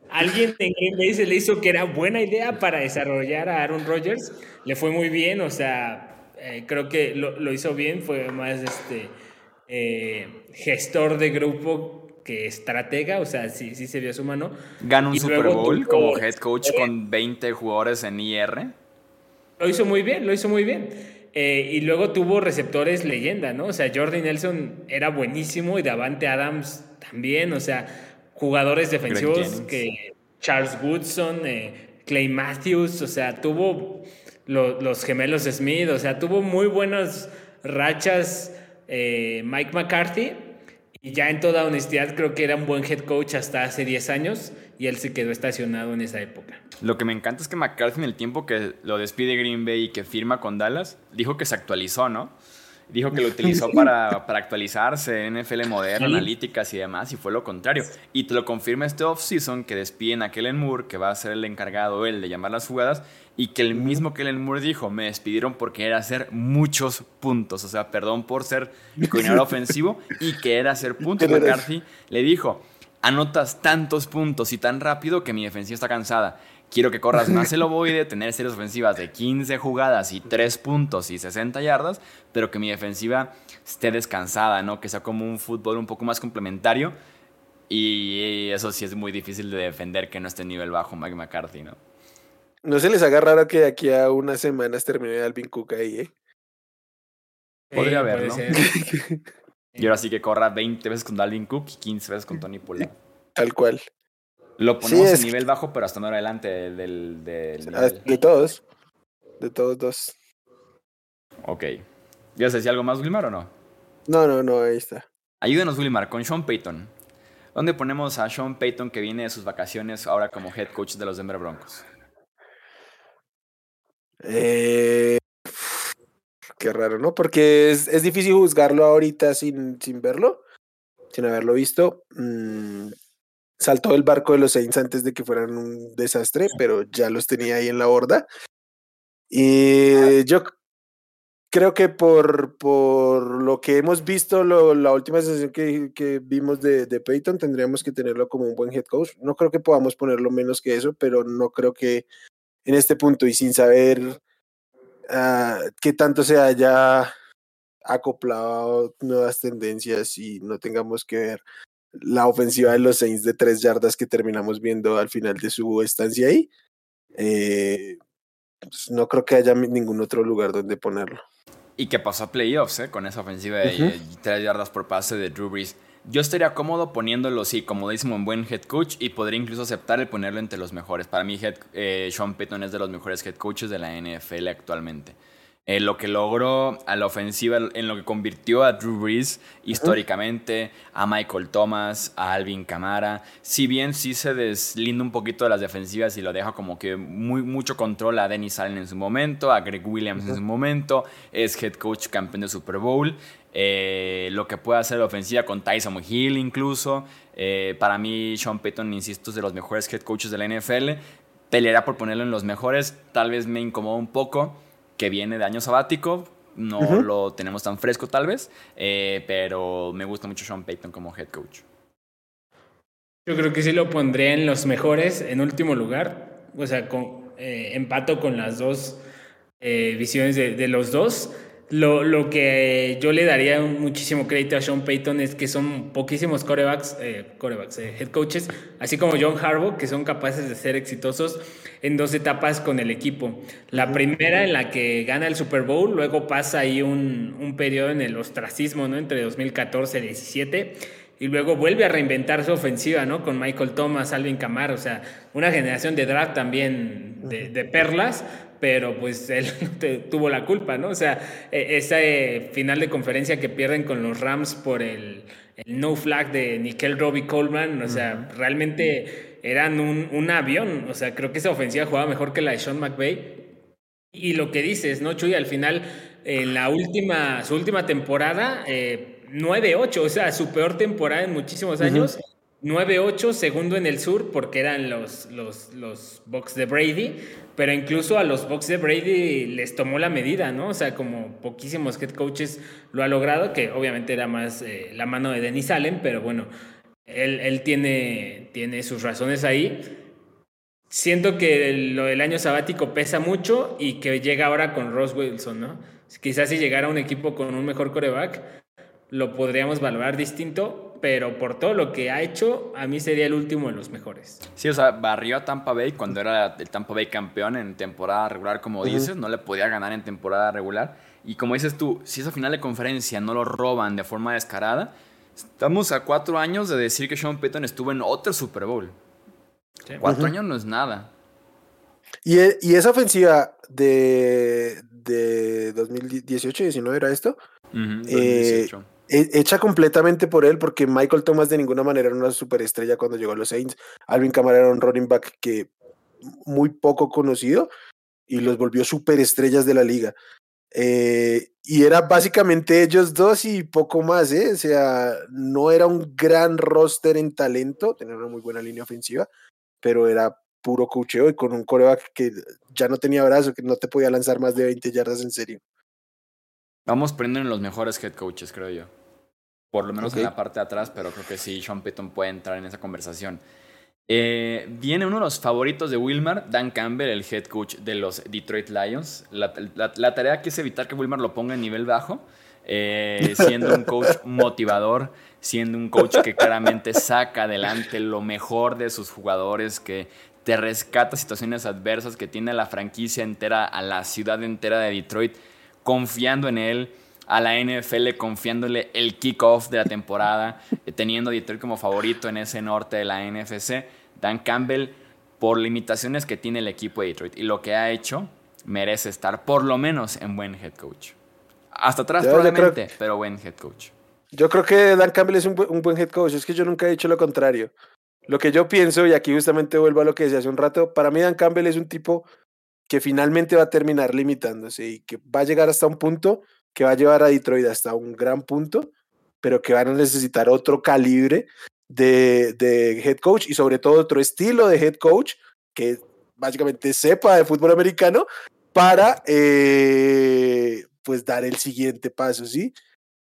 alguien en Green Bay se le hizo que era buena idea para desarrollar a Aaron Rodgers, le fue muy bien, o sea, eh, creo que lo, lo, hizo bien, fue más este gestor de grupo que estratega, o sea, sí, sí se vio su mano. Gana un Super Bowl como head coach con 20 jugadores en IR. Lo hizo muy bien, lo hizo muy bien. Eh, y luego tuvo receptores leyenda, ¿no? O sea, Jordi Nelson era buenísimo y Davante Adams también, o sea, jugadores defensivos que Charles Woodson, eh, Clay Matthews, o sea, tuvo los gemelos Smith, o sea, tuvo muy buenas rachas eh, Mike McCarthy y ya en toda honestidad creo que era un buen head coach hasta hace 10 años y él se quedó estacionado en esa época. Lo que me encanta es que McCarthy en el tiempo que lo despide Green Bay y que firma con Dallas, dijo que se actualizó, ¿no? Dijo que lo utilizó para, para actualizarse, NFL moderno, analíticas y demás, y fue lo contrario. Y te lo confirma este offseason que despiden a Kellen Moore, que va a ser el encargado él de llamar las jugadas, y que el mismo Kellen Moore dijo, me despidieron porque era hacer muchos puntos, o sea, perdón por ser coordinador ofensivo, y que era hacer puntos. McCarthy le dijo, anotas tantos puntos y tan rápido que mi defensiva está cansada. Quiero que corras más el ovoide, tener series ofensivas de 15 jugadas y 3 puntos y 60 yardas, pero que mi defensiva esté descansada, ¿no? Que sea como un fútbol un poco más complementario. Y eso sí es muy difícil de defender que no esté en nivel bajo Mike McCarthy, ¿no? No se les haga raro que de aquí a unas semanas termine Alvin Cook ahí, ¿eh? Podría haber, ¿no? y ahora sí que corra 20 veces con Dalvin Cook y 15 veces con Tony Pollard. Tal cual. Lo ponemos en nivel bajo, pero hasta no adelante del, De todos. De todos dos. Ok. ¿Ya sé si algo más, Wilmar, o no? No, no, no, ahí está. Ayúdenos, Wilmar, con Sean Payton. ¿Dónde ponemos a Sean Payton que viene de sus vacaciones ahora como head coach de los Denver Broncos? Eh, qué raro, ¿no? Porque es, es difícil juzgarlo ahorita sin, sin verlo, sin haberlo visto. Mm, saltó el barco de los Saints antes de que fueran un desastre, pero ya los tenía ahí en la borda. Y yo creo que por, por lo que hemos visto, la última sesión que, que vimos de, de, Peyton, tendríamos que tenerlo como un buen head coach. No creo que podamos ponerlo menos que eso, pero no creo que en este punto y sin saber uh, qué tanto se haya acoplado nuevas tendencias y no tengamos que ver la ofensiva de los Saints de tres yardas que terminamos viendo al final de su estancia ahí. Eh, pues no creo que haya ningún otro lugar donde ponerlo. Y que pasó a playoffs ¿eh? con esa ofensiva de tres yardas por pase de Drew Brees. Yo estaría cómodo poniéndolo, sí, comodísimo en buen head coach y podría incluso aceptar el ponerlo entre los mejores. Para mí, head, eh, Sean Payton es de los mejores head coaches de la NFL actualmente. Eh, lo que logró a la ofensiva, en lo que convirtió a Drew Brees históricamente, a Michael Thomas, a Alvin Kamara. Si bien sí se deslinda un poquito de las defensivas y lo deja como que muy, mucho control a Dennis Allen en su momento, a Greg Williams en su momento, es head coach campeón de Super Bowl. Eh, lo que puede hacer la ofensiva con Tyson Hill incluso. Eh, para mí, Sean Payton, insisto, es de los mejores head coaches de la NFL. Peleará por ponerlo en los mejores. Tal vez me incomoda un poco que viene de año sabático. No lo tenemos tan fresco tal vez, eh, pero me gusta mucho Sean Payton como head coach. Yo creo que sí lo pondría en los mejores, en último lugar. O sea, con, eh, empato con las dos eh, visiones de, de, los dos. Lo, lo, que yo le daría muchísimo crédito a Sean Payton es que son poquísimos corebacks, eh, corebacks eh, head coaches, así como John Harbaugh, que son capaces de ser exitosos en dos etapas con el equipo. La primera en la que gana el Super Bowl, luego pasa ahí un, un periodo en el ostracismo, ¿no? Entre 2014 y 2017 y luego vuelve a reinventar su ofensiva, ¿no? Con Michael Thomas, Alvin Kamara, o sea, una generación de draft también de, de perlas, pero pues él tuvo la culpa, ¿no? O sea, e, ese final de conferencia que pierden con los Rams por el, no flag de Nickel Robbie Coleman, o sea, realmente eran un, un, avión, o sea, creo que esa ofensiva jugaba mejor que la de Sean McVay. Y lo que dices, ¿no, Chuy? Al final, en la última, su última temporada, eh, 9-8, o sea, su peor temporada en muchísimos años. 9-8, segundo en el sur, porque eran los, los, los Bucks de Brady, pero incluso a los Bucks de Brady les tomó la medida, ¿no? O sea, como poquísimos head coaches lo ha logrado, que obviamente era más eh, la mano de Dennis Allen, pero bueno, él, él tiene, tiene sus razones ahí. Siento que lo del año sabático pesa mucho y que llega ahora con Ross Wilson, ¿no? Quizás si llegara un equipo con un mejor coreback, lo podríamos valorar distinto, pero por todo lo que ha hecho, a mí sería el último de los mejores. Sí, o sea, barrió a Tampa Bay cuando era el Tampa Bay campeón en temporada regular, como dices, no le podía ganar en temporada regular. Y como dices tú, si esa final de conferencia no lo roban de forma descarada, estamos a cuatro años de decir que Sean Payton estuvo en otro Super Bowl. Cuatro años no es nada. Y, e, y esa ofensiva de, de 2018-19 era esto. eh, hecha completamente por él, porque Michael Thomas de ninguna manera era una superestrella cuando llegó a los Saints. Alvin Kamara era un running back que muy poco conocido y los volvió superestrellas de la liga. Eh, y era básicamente ellos dos y poco más, ¿eh? O sea, no era un gran roster en talento, tenía una muy buena línea ofensiva, pero era puro cocheo y con un coreback que ya no tenía brazo, que no te podía lanzar más de 20 yardas en serio. Vamos poniendo en los mejores head coaches, creo yo por lo menos en la parte de atrás, pero creo que sí, Sean Payton puede entrar en esa conversación. Eh, viene uno de los favoritos de Wilmar, Dan Campbell, el head coach de los Detroit Lions. La, tarea aquí es evitar que Wilmar lo ponga en nivel bajo, eh, siendo un coach motivador, siendo un coach que claramente saca adelante lo mejor de sus jugadores, que te rescata situaciones adversas, que tiene a la franquicia entera, a la ciudad entera de Detroit confiando en él, a la NFL confiándole el kickoff de la temporada, eh, teniendo a Detroit como favorito en ese norte de la NFC. Dan Campbell, por limitaciones que tiene el equipo de Detroit y lo que ha hecho, merece estar por lo menos en buen head coach. Hasta atrás probablemente, pero buen head coach. Yo creo que Dan Campbell es un, un, buen head coach, es que yo nunca he dicho lo contrario. Lo que yo pienso, y aquí justamente vuelvo a lo que decía hace un rato, para mí Dan Campbell es un tipo que finalmente va a terminar limitándose y que va a llegar hasta un punto que va a llevar a Detroit hasta un gran punto, pero que van a necesitar otro calibre de, de head coach y sobre todo otro estilo de head coach que básicamente sepa de fútbol americano para eh, pues dar el siguiente paso, ¿sí?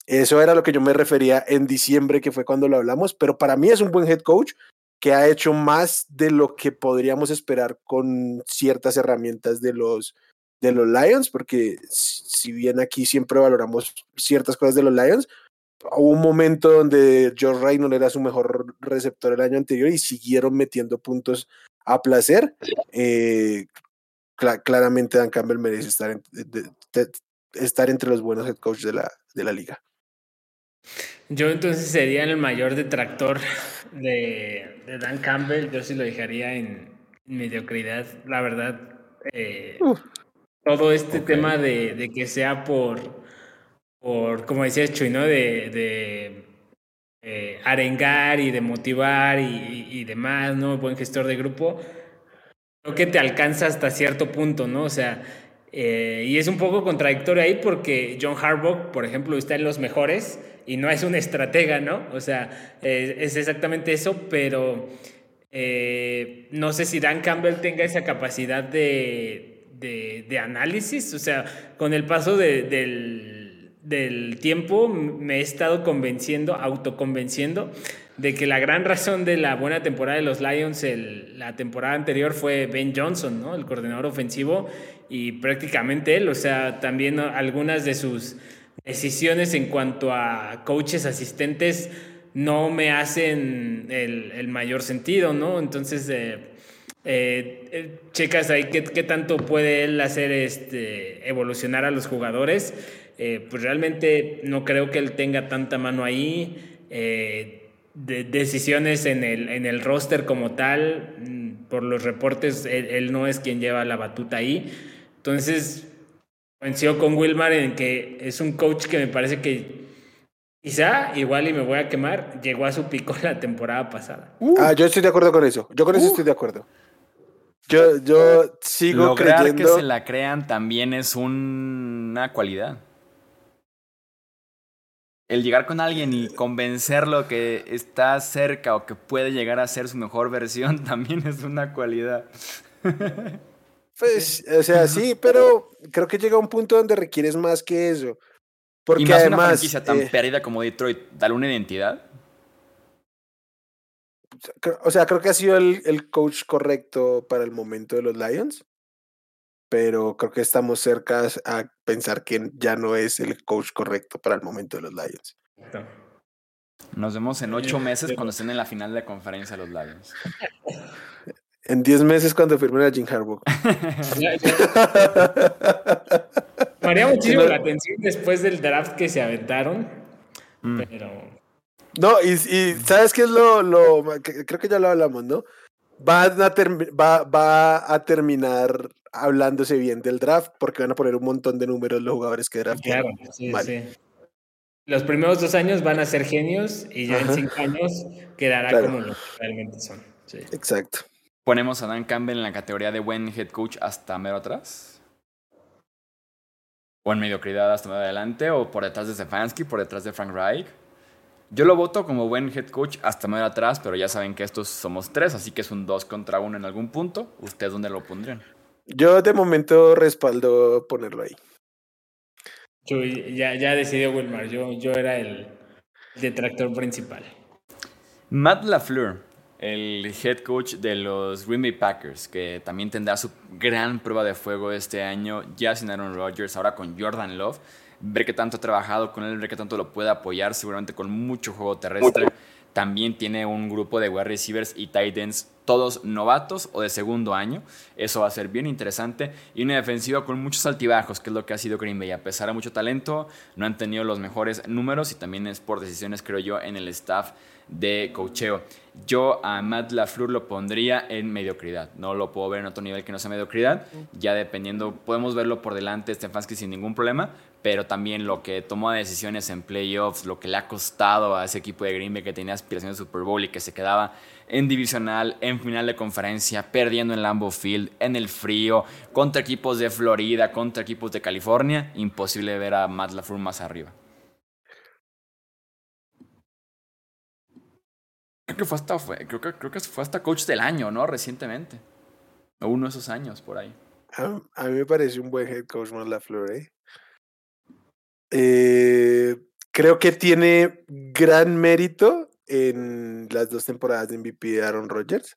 Eso era lo que yo me refería en diciembre, que fue cuando lo hablamos, pero para mí es un buen head coach que ha hecho más de lo que podríamos esperar con ciertas herramientas de los, de los Lions, porque si bien aquí siempre valoramos ciertas cosas de los Lions, hubo un momento donde George Reynolds era su mejor receptor el año anterior y siguieron metiendo puntos a placer. Eh, claramente Dan Campbell merece estar, estar entre los buenos head coaches de la, de la liga. Yo entonces sería el mayor detractor de, Dan Campbell. Yo sí lo dejaría en mediocridad. La verdad, eh, todo este tema de, que sea por, por como decía Chuy, ¿no? De, eh, arengar y de motivar y, y, demás, ¿no? Buen gestor de grupo. Creo que te alcanza hasta cierto punto, ¿no? O sea, eh, y es un poco contradictorio ahí porque John Harbaugh, por ejemplo, está en los mejores y no es un estratega, ¿no? O sea, es exactamente eso, pero eh, no sé si Dan Campbell tenga esa capacidad de, de, análisis. O sea, con el paso del, del tiempo me he estado convenciendo, autoconvenciendo de que la gran razón de la buena temporada de los Lions el, la temporada anterior fue Ben Johnson, ¿no? El coordinador ofensivo y prácticamente él, o sea, también algunas de sus decisiones en cuanto a coaches asistentes no me hacen el, mayor sentido, ¿no? Entonces, eh, eh, eh, checas ahí qué, tanto puede él hacer este, evolucionar a los jugadores. pues realmente no creo que él tenga tanta mano ahí. De decisiones en el, en el roster como tal, mm, por los reportes, él no es quien lleva la batuta ahí. Entonces, coincido con Wilmar en que es un coach que me parece que quizá, igual y me voy a quemar, llegó a su pico la temporada pasada. ah, yo estoy de acuerdo con eso. Yo con eso estoy de acuerdo. Yo, yo sigo Lograr creyendo... que se la crean también es una cualidad. El llegar con alguien y convencerlo que está cerca o que puede llegar a ser su mejor versión también es una cualidad. Pues, o sea, sí, pero creo que llega un punto donde requieres más que eso. Porque y más además, una franquicia tan eh, perdida como Detroit, ¿dale una identidad? O sea, creo que ha sido el, el, coach correcto para el momento de los Lions, pero creo que estamos cerca a pensar que ya no es el coach correcto para el momento de los Lions. Nos vemos en ocho meses cuando estén en la final de conferencia los Lions. En 10 meses cuando firmen a Jim Harbaugh. Me haría muchísimo la atención después del draft que se aventaron. Mm. Pero. No, y, ¿sabes qué es lo, lo, Creo que ya lo hablamos, ¿no? Van a va, va a terminar hablándose bien del draft porque van a poner un montón de números los jugadores que draftean. Claro, sí, sí. Los primeros dos años van a ser genios y ya en cinco años quedará como lo que realmente son. Exacto. ¿Ponemos a Dan Campbell en la categoría de buen head coach hasta mero atrás? ¿O en mediocridad hasta medio adelante? ¿O por detrás de Stefanski, por detrás de Frank Reich? Yo lo voto como buen head coach hasta medio atrás, pero ya saben que estos somos tres, así que es un dos contra uno en algún punto. ¿Ustedes dónde lo pondrían? Yo de momento respaldo ponerlo ahí. Yo ya, ya decidió Wilmar, yo, yo era el detractor principal. Matt LaFleur el head coach de los Green Bay Packers, que también tendrá su gran prueba de fuego este año, ya sin Aaron Rodgers, ahora con Jordan Love. Ver qué tanto ha trabajado con él, ver qué tanto lo puede apoyar, seguramente con mucho juego terrestre. También tiene un grupo de wide receivers y tight ends, todos novatos o de segundo año. Eso va a ser bien interesante. Y una defensiva con muchos altibajos, que es lo que ha sido Green Bay. A pesar de mucho talento, no han tenido los mejores números y también es por decisiones, creo yo, en el staff de cocheo. Yo a Matt LaFleur lo pondría en mediocridad. No lo puedo ver en otro nivel que no sea mediocridad. Ya dependiendo, podemos verlo por delante Stefanski sin ningún problema, pero también lo que tomó decisiones en playoffs, lo que le ha costado a ese equipo de Green Bay que tenía aspiraciones de Super Bowl y que se quedaba en divisional, en final de conferencia, perdiendo en Lambeau Field, en el frío, contra equipos de Florida, contra equipos de California, imposible ver a Matt LaFleur más arriba. Creo que fue hasta, fue, creo que, creo que fue hasta coach del año, ¿no? Recientemente. O uno de esos años, por ahí. A, mí me parece un buen head coach más la ¿eh? ¿eh? creo que tiene gran mérito en las dos temporadas de MVP de Aaron Rodgers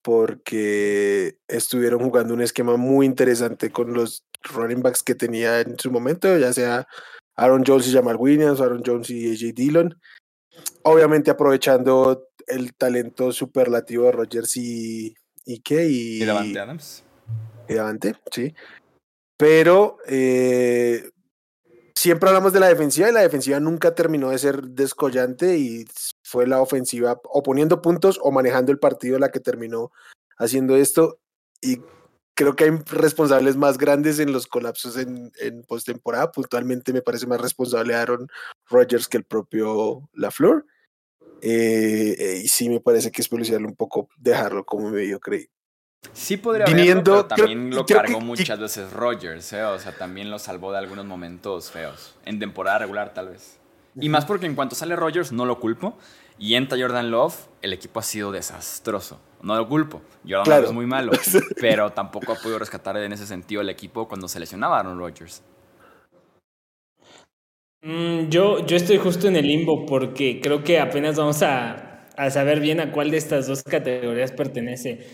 porque estuvieron jugando un esquema muy interesante con los running backs que tenía en su momento, ya sea Aaron Jones y Jamal Williams, Aaron Jones y AJ Dillon, obviamente aprovechando el talento superlativo de Rogers y, y qué y, Davante Adams. y Davante sí. Pero eh, siempre hablamos de la defensiva y la defensiva nunca terminó de ser descollante y fue la ofensiva o poniendo puntos o manejando el partido la que terminó haciendo esto. Y creo que hay responsables más grandes en los colapsos en, en postemporada. Puntualmente me parece más responsable Aaron Rodgers que el propio LaFleur. Eh, eh, y sí me parece que es policial un poco dejarlo como medio creí. Sí podría Viniendo, pero también lo cargó muchas veces Rodgers, ¿eh? o sea, también lo salvó de algunos momentos feos, en temporada regular tal vez. Y más porque en cuanto sale Rodgers no lo culpo, y entra Jordan Love, el equipo ha sido desastroso. No lo culpo. Jordan Love es muy malo. pero tampoco ha podido rescatar en ese sentido el equipo cuando se lesionaba Aaron Rodgers. Mm, yo, yo estoy justo en el limbo porque creo que apenas vamos a, a saber bien a cuál de estas dos categorías pertenece.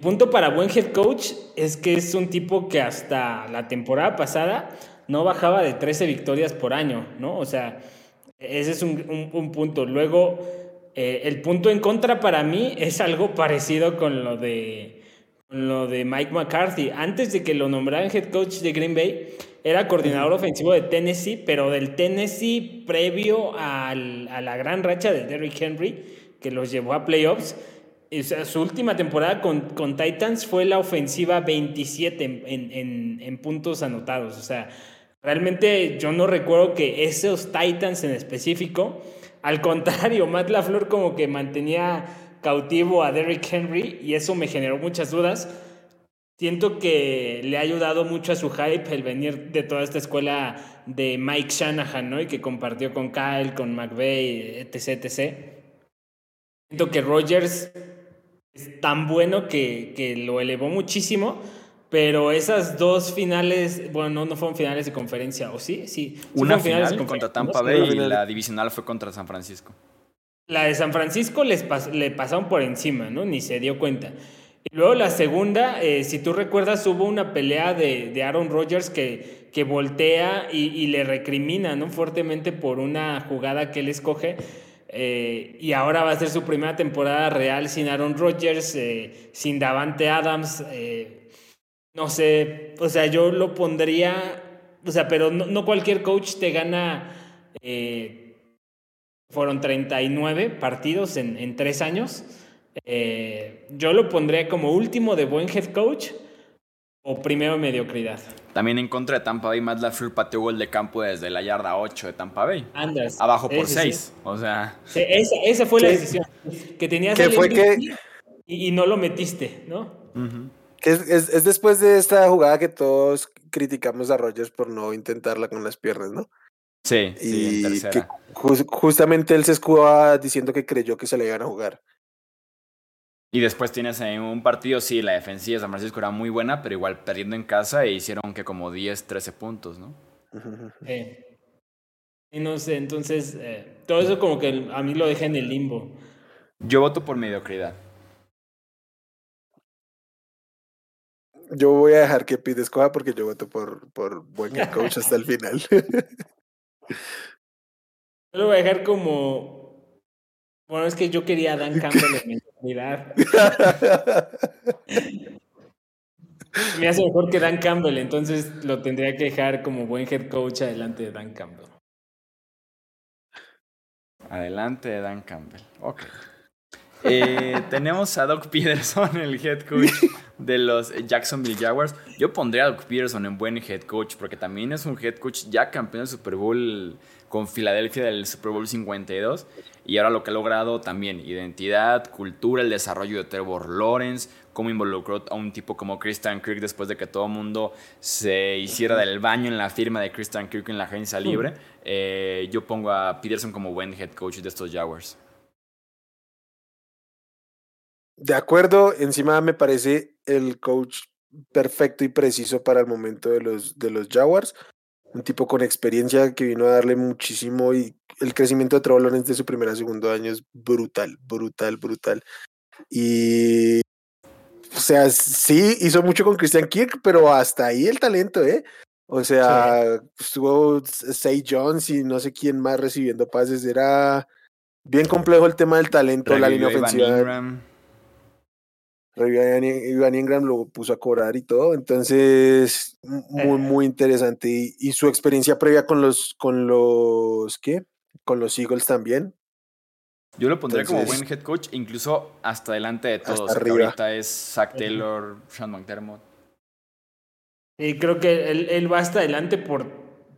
punto para buen head coach es que es un tipo que hasta la temporada pasada no bajaba de 13 victorias por año, ¿no? O sea, ese es un, punto. Luego, eh, el punto en contra para mí es algo parecido con lo de, lo de Mike McCarthy. Antes de que lo nombraran head coach de Green Bay, era coordinador ofensivo de Tennessee, pero del Tennessee previo a la gran racha de Derrick Henry, que los llevó a playoffs. su última temporada con, con, Titans fue la ofensiva 27 en, en, en puntos anotados. O sea, Realmente yo no recuerdo que esos Titans en específico, al contrario, Matt LaFleur como que mantenía cautivo a Derrick Henry y eso me generó muchas dudas. Siento que le ha ayudado mucho a su hype el venir de toda esta escuela de Mike Shanahan, ¿no? Y que compartió con Kyle, con McVeigh, etc, etc. Siento que Rogers es tan bueno que, que lo elevó muchísimo, pero esas dos finales, bueno, no, fueron finales de conferencia, ¿o sí? Sí. Una final contra Tampa Bay y la divisional fue contra San Francisco. La de San Francisco les le pasaron por encima, ¿no? Ni se dio cuenta. Y luego la segunda, eh, si tú recuerdas, hubo una pelea de, de Aaron Rodgers que, que voltea y, le recrimina, ¿no? Fuertemente por una jugada que él escoge. Eh, y ahora va a ser su primera temporada real sin Aaron Rodgers, eh, sin Davante Adams. No sé, o sea, yo lo pondría, o sea, pero no, cualquier coach te gana, eh, fueron 39 partidos en, en tres años. Eh, yo lo pondría como último de buen head coach o primero mediocridad. También en contra de Tampa Bay, Matt LaFleur pateó gol de campo desde la yarda 8 de Tampa Bay. Abajo por 6, o sea... esa, fue la decisión, que tenías... Que fue que... Y, no lo metiste, ¿no? Es, es, después de esta jugada que todos criticamos a Rogers por no intentarla con las piernas, ¿no? Sí, sí, en tercera. justamente él se escudaba diciendo que creyó que se le iban a jugar. Y después tienes ahí un partido, sí, la defensiva de San Francisco era muy buena, pero igual perdiendo en casa e hicieron que como 10, 13 puntos, ¿no? Y no sé, entonces, eh, todo eso como que a mí lo deja en el limbo. Yo voto por mediocridad. Yo voy a dejar que Pete escoja porque yo voto por, por buen head coach hasta el final. Yo lo voy a dejar como. Bueno, es que yo quería a Dan Campbell en mediocridad. Me hace mejor que Dan Campbell, entonces lo tendría que dejar como buen head coach adelante de Dan Campbell. Adelante de Dan Campbell. Ok. Eh, tenemos a Doc Peterson, el head coach de los Jacksonville Jaguars. Yo pondría a Doc Peterson en buen head coach porque también es un head coach ya campeón del Super Bowl con Filadelfia del Super Bowl 52 y ahora lo que ha logrado también identidad, cultura, el desarrollo de Trevor Lawrence, cómo involucró a un tipo como Christian Kirk después de que todo el mundo se hiciera del baño en la firma de Christian Kirk en la agencia libre. Eh, yo pongo a Peterson como buen head coach de estos Jaguars. De acuerdo, encima me parece el coach perfecto y preciso para el momento de los, de los Jaguars. Un tipo con experiencia que vino a darle muchísimo y el crecimiento de Trevor Lawrence de su primer a segundo año es brutal, brutal, brutal. Y o sea, sí, hizo mucho con Christian Kirk, pero hasta ahí el talento, ¿eh? O sea, estuvo Say Jones y no sé quién más recibiendo pases. Era bien complejo el tema del talento, la línea ofensiva. Ivan Ingram lo puso a cobrar y todo, entonces muy eh. muy interesante y, su experiencia previa con los con los ¿qué? Con los Eagles también. Yo lo pondría como buen head coach, incluso hasta delante de todos. Ahorita es Zach Taylor, Sean McDermott. Y creo que él, él, va hasta adelante por,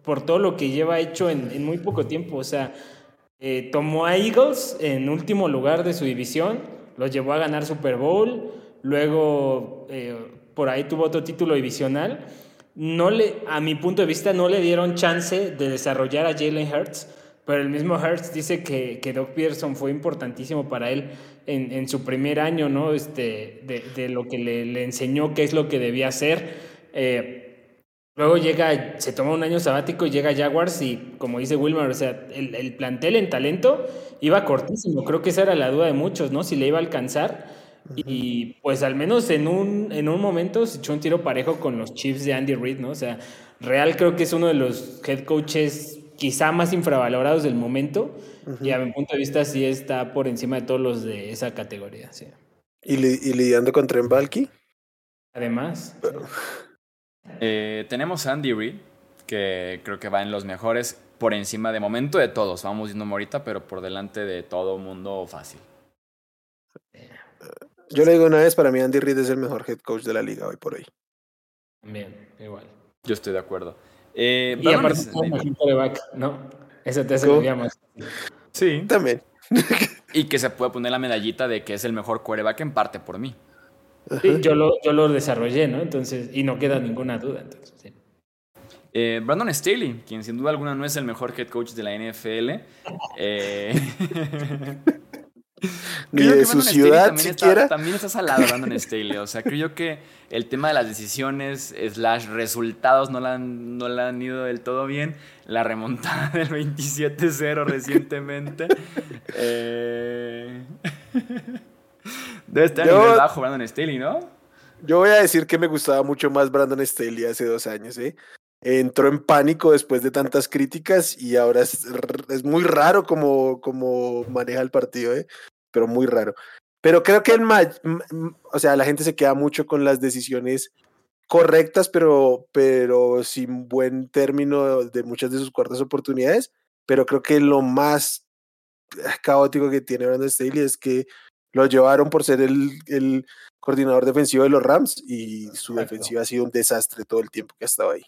por todo lo que lleva hecho en, en muy poco tiempo. O sea, eh, tomó a Eagles en último lugar de su división, lo llevó a ganar Super Bowl, luego eh, por ahí tuvo otro título divisional. No le, a mi punto de vista, no le dieron chance de desarrollar a Jalen Hurts, pero el mismo Hurts dice que, que Doc Peterson fue importantísimo para él en, en su primer año, ¿no? Este, de, lo que le, le, enseñó qué es lo que debía hacer. Eh, Luego llega, se toma un año sabático y llega Jaguars y como dice Wilmer, o sea, el, el, plantel en talento iba cortísimo. Creo que esa era la duda de muchos, ¿no? Si le iba a alcanzar. Y pues al menos en un, en un momento se echó un tiro parejo con los Chiefs de Andy Reid, ¿no? O sea, Real creo que es uno de los head coaches quizá más infravalorados del momento y a mi punto de vista sí está por encima de todos los de esa categoría, sí. ¿Y, li y lidiando con Trent Balky? Además. Eh, tenemos a Andy Reid, que creo que va en los mejores por encima de momento de todos. Vamos viendo ahorita, pero por delante de todo mundo fácil. Yo le digo una vez, para mí Andy Reid es el mejor head coach de la liga hoy por hoy. Bien, igual. Yo estoy de acuerdo. Eh, y aparte es un quarterback, ¿no? Eso te hace más. Sí. También. y que se puede poner la medallita de que es el mejor quarterback en parte por mí. Sí, yo lo, yo lo desarrollé, ¿no? Entonces, y no queda ninguna duda. Entonces, sí. eh, Brandon Staley, quien sin duda alguna no es el mejor head coach de la NFL. Eh, Ni de su ciudad también siquiera. Está, también está salado Brandon Staley. O sea, creo que el tema de las decisiones, slash resultados, no la, han, no la han ido del todo bien. La remontada del 27-0 recientemente. eh... Debe estar yo, a nivel bajo Brandon Staley, ¿no? Yo voy a decir que me gustaba mucho más Brandon Staley hace dos años, ¿eh? Entró en pánico después de tantas críticas y ahora es, es muy raro como, como maneja el partido, ¿eh? Pero muy raro. Pero creo que el o sea, la gente se queda mucho con las decisiones correctas, pero, pero sin buen término de muchas de sus cuartas oportunidades. Pero creo que lo más caótico que tiene Brandon Staley es que lo llevaron por ser el, el coordinador defensivo de los Rams y su Exacto. defensiva ha sido un desastre todo el tiempo que ha estado ahí.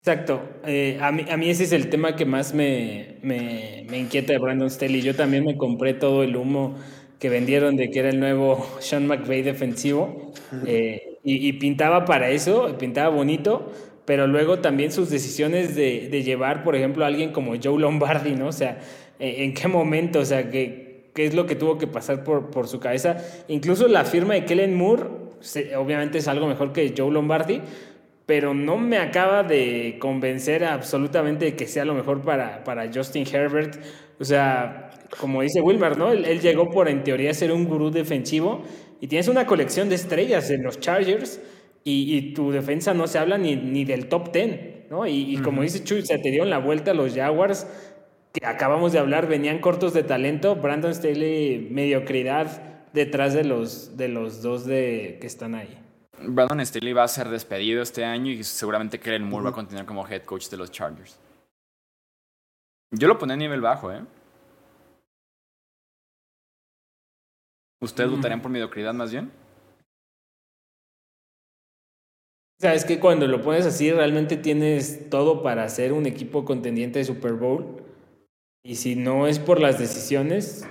Exacto. Eh, a, mí, a mí ese es el tema que más me, me, me inquieta de Brandon Staley. Yo también me compré todo el humo que vendieron de que era el nuevo Sean McVay defensivo eh, y, y, pintaba para eso, pintaba bonito, pero luego también sus decisiones de, de, llevar, por ejemplo, a alguien como Joe Lombardi, ¿no? O sea, ¿en qué momento? O sea, que qué es lo que tuvo que pasar por, por su cabeza. Incluso la firma de Kellen Moore, se, obviamente es algo mejor que Joe Lombardi, pero no me acaba de convencer absolutamente de que sea lo mejor para, para Justin Herbert. O sea, como dice Wilmer, ¿no? Él, llegó por en teoría a ser un gurú defensivo y tienes una colección de estrellas en los Chargers y, tu defensa no se habla ni, ni del top 10, ¿no? Y, como dice Chuy, se te dieron la vuelta los Jaguars que acabamos de hablar, venían cortos de talento, Brandon Staley mediocridad detrás de los, de los dos de, que están ahí. Brandon Staley va a ser despedido este año y seguramente Kellen Moore va a continuar como head coach de los Chargers. Yo lo pondré a nivel bajo, ¿eh? ¿Ustedes votarían por mediocridad más bien? Sabes que cuando lo pones así, realmente tienes todo para ser un equipo contendiente de Super Bowl. Y si no es por las decisiones.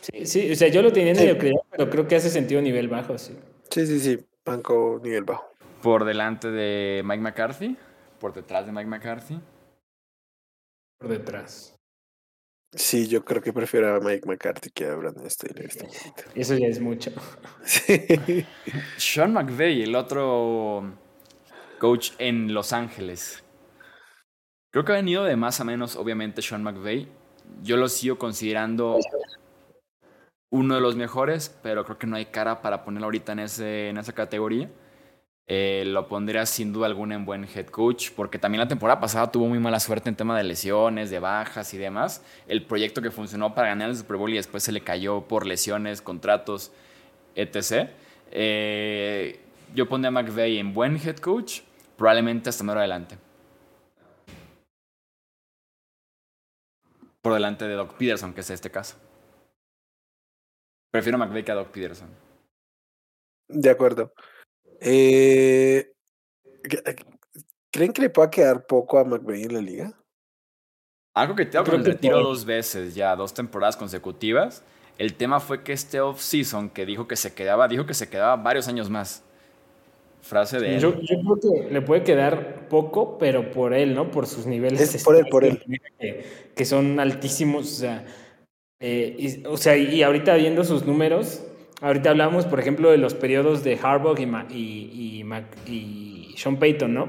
Sí, sí, o sea, yo lo tenía en mediocridad, pero creo que hace sentido a nivel bajo, sí. Sí, sí, sí. Banco nivel bajo. ¿Por delante de Mike McCarthy? ¿Por detrás de Mike McCarthy? Por detrás. Sí, yo creo que prefiero a Mike McCarthy que a Brandon Staley este Eso ya es mucho. Sí. Sean McVay, el otro coach en Los Ángeles. Creo que ha venido de más a menos, obviamente, Sean McVay. Yo lo sigo considerando uno de los mejores, pero creo que no hay cara para ponerlo ahorita en, en esa categoría. Eh, lo pondría sin duda alguna en buen head coach, porque también la temporada pasada tuvo muy mala suerte en tema de lesiones, de bajas y demás. El proyecto que funcionó para ganar el Super Bowl y después se le cayó por lesiones, contratos, etc. Eh, yo pondría a McVeigh en buen head coach, probablemente hasta más adelante. Por delante de Doc Peterson, que es este caso. Prefiero a McVeigh que a Doc Peterson. De acuerdo. Eh, ¿Creen que le pueda quedar poco a McVeigh en la liga? Algo que te con el retiro dos veces ya, dos temporadas consecutivas. El tema fue que este off-season que dijo que se quedaba, dijo que se quedaba varios años más. Frase de él. Yo, creo que le puede quedar poco, pero por él, ¿no? Por sus niveles. Es por él, por él. Que, son altísimos. O sea, eh, y, o sea, y ahorita viendo sus números, Ahorita hablamos, por ejemplo, de los periodos de Harbaugh y, y, Sean Payton, ¿no?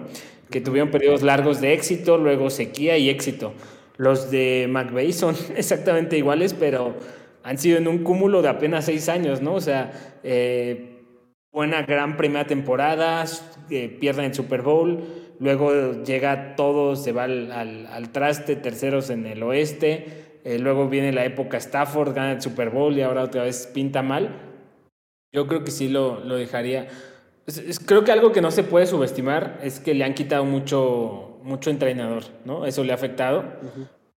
Que tuvieron periodos largos de éxito, luego sequía y éxito. Los de McVeigh son exactamente iguales, pero han sido en un cúmulo de apenas seis años, ¿no? O sea, eh, buena gran primera temporada, eh, pierden el Super Bowl, luego llega todo, se va al, traste, terceros en el oeste, eh, luego viene la época Stafford, gana el Super Bowl y ahora otra vez pinta mal. Yo creo que sí lo, lo dejaría. creo que algo que no se puede subestimar es que le han quitado mucho, mucho entrenador, ¿no? Eso le ha afectado.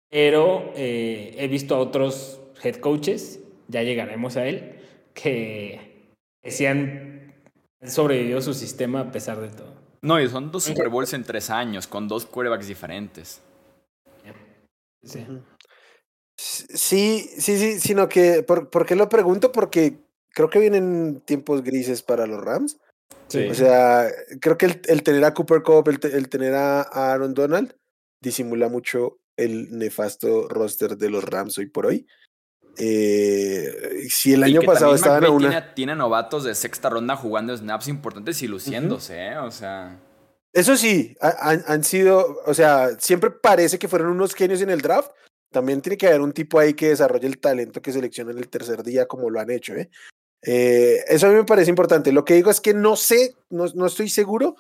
Pero eh, he visto a otros head coaches, ya llegaremos a él, que, que han sobrevivido su sistema a pesar de todo. No, y son dos Super Bowls en tres años, con dos quarterbacks diferentes. Sí. Sí, sí, sí, sino que, ¿por, ¿por qué lo pregunto? Porque creo que vienen tiempos grises para los Rams. O sea, creo que el, tener a Cooper Cup, el, tener a, Aaron Donald, disimula mucho el nefasto roster de los Rams hoy por hoy. Eh, si el año pasado estaban a una. Tiene, novatos de sexta ronda jugando snaps importantes y luciéndose, ¿eh? O sea. Eso sí, han, han, sido, o sea, siempre parece que fueron unos genios en el draft. También tiene que haber un tipo ahí que desarrolle el talento que selecciona en el tercer día, como lo han hecho, ¿eh? Eh, eso a mí me parece importante. Lo que digo es que no sé, no, no estoy seguro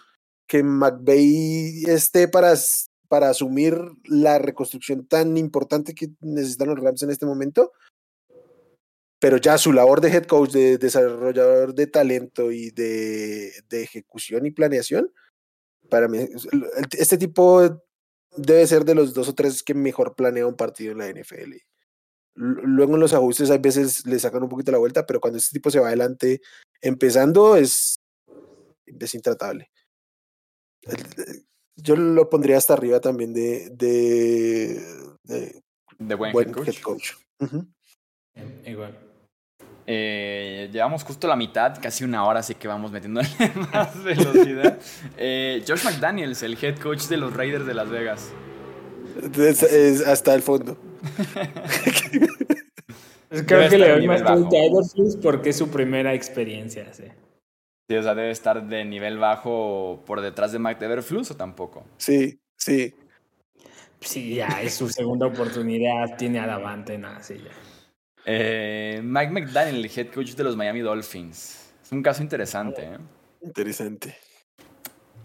que McVeigh esté para, para asumir la reconstrucción tan importante que necesitan los Rams en este momento. Pero ya su labor de head coach, de desarrollador de talento y de, de ejecución y planeación, para mí, este tipo debe ser de los dos o tres que mejor planea un partido en la NFL. Luego en los ajustes a veces le sacan un poquito la vuelta, pero cuando este tipo se va adelante empezando es, es intratable. Yo lo pondría hasta arriba también de, de, de, buen, head coach. Igual. Eh, llevamos justo la mitad, casi una hora, así que vamos metiendo más velocidad. eh, Josh McDaniels, el head coach de los Raiders de Las Vegas. Es, hasta el fondo. Creo que le doy más punto a Everflux porque es su primera experiencia. Sí. sí. o sea, debe estar de nivel bajo por detrás de Mike Everflux o tampoco. Sí, sí. Sí, ya es su segunda oportunidad, tiene a Davante, nada, sí, ya. Eh, Mike McDaniel, el head coach de los Miami Dolphins. Es un caso interesante. ¿eh? Interesante.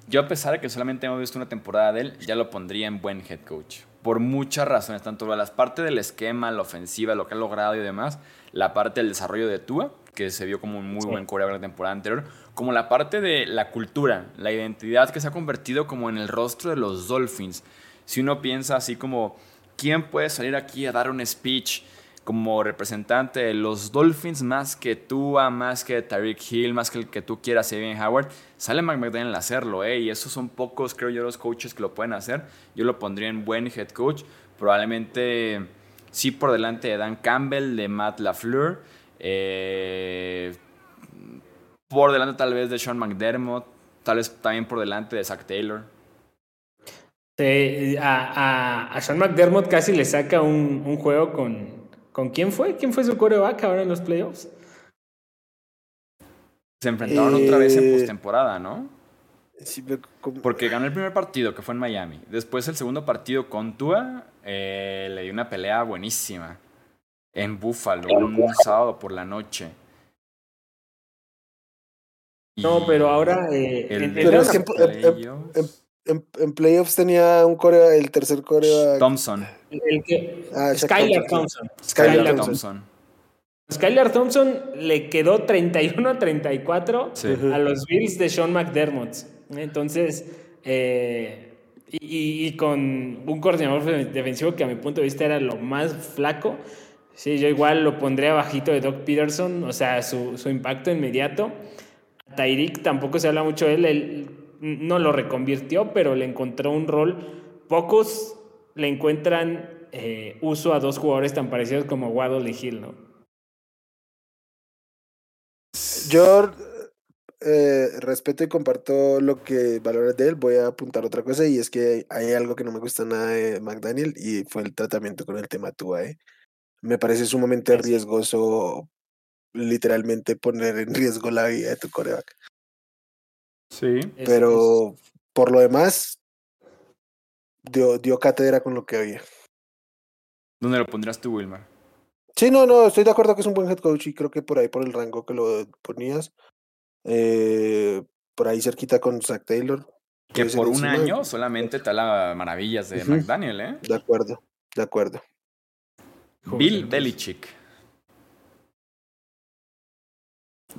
Yo a pesar de que solamente hemos visto una temporada de él, ya lo pondría en buen head coach. Por muchas razones, tanto las partes del esquema, la ofensiva, lo que ha logrado y demás, la parte del desarrollo de Tua, que se vio como un muy buen coreback la temporada anterior, como la parte de la cultura, la identidad que se ha convertido como en el rostro de los Dolphins. Si uno piensa así como, ¿quién puede salir aquí a dar un speech? Como representante de los Dolphins, más que tú, más que Tyreek Hill, más que el que tú quieras, Evan Howard, sale McDaniel a hacerlo, ¿eh? Y esos son pocos, creo yo, los coaches que lo pueden hacer. Yo lo pondría en buen head coach. Probablemente sí por delante de Dan Campbell, de Matt LaFleur. Eh, por delante tal vez de Sean McDermott. Tal vez también por delante de Zach Taylor. Sí, a, a, Sean McDermott casi le saca un, un juego con, ¿Con quién fue? ¿Quién fue su coreback ahora en los playoffs? Se enfrentaron otra vez en eh, postemporada, ¿no? Sí, Porque ganó el primer partido, que fue en Miami. Después el segundo partido con Tua, eh, le dio una pelea buenísima. En Buffalo, un sábado por la noche. No, pero ahora... Eh, en, en, playoffs tenía un coreback, el tercer coreback. Thompson. El que, ah, Skylar Thompson. Skylar Thompson. Skylar Thompson le quedó 31-34 a los Bills de Sean McDermott. Entonces, eh, y, con un coordinador defensivo que a mi punto de vista era lo más flaco. Sí, yo igual lo pondría bajito de Doc Peterson, o sea, su, su impacto inmediato. Tyreek tampoco se habla mucho de él, él no lo reconvirtió, pero le encontró un rol. Pocos le encuentran eh, uso a dos jugadores tan parecidos como Waddle y Hill, ¿no? Yo eh, respeto y comparto lo que valores de él. Voy a apuntar otra cosa y es que hay algo que no me gusta nada de McDaniel y fue el tratamiento con el tema Tua. ¿eh? Me parece sumamente riesgoso literalmente poner en riesgo la vida de tu coreback. Sí. Pero por lo demás, dio, dio cátedra con lo que había. ¿Dónde lo pondrías tú, Wilmar? Sí, no, no, estoy de acuerdo que es un buen head coach y creo que por ahí, por el rango que lo ponías, eh, por ahí cerquita con Zach Taylor. Que por un año solamente te habla maravillas de McDaniel, ¿eh? De acuerdo, de acuerdo. Bill Belichick.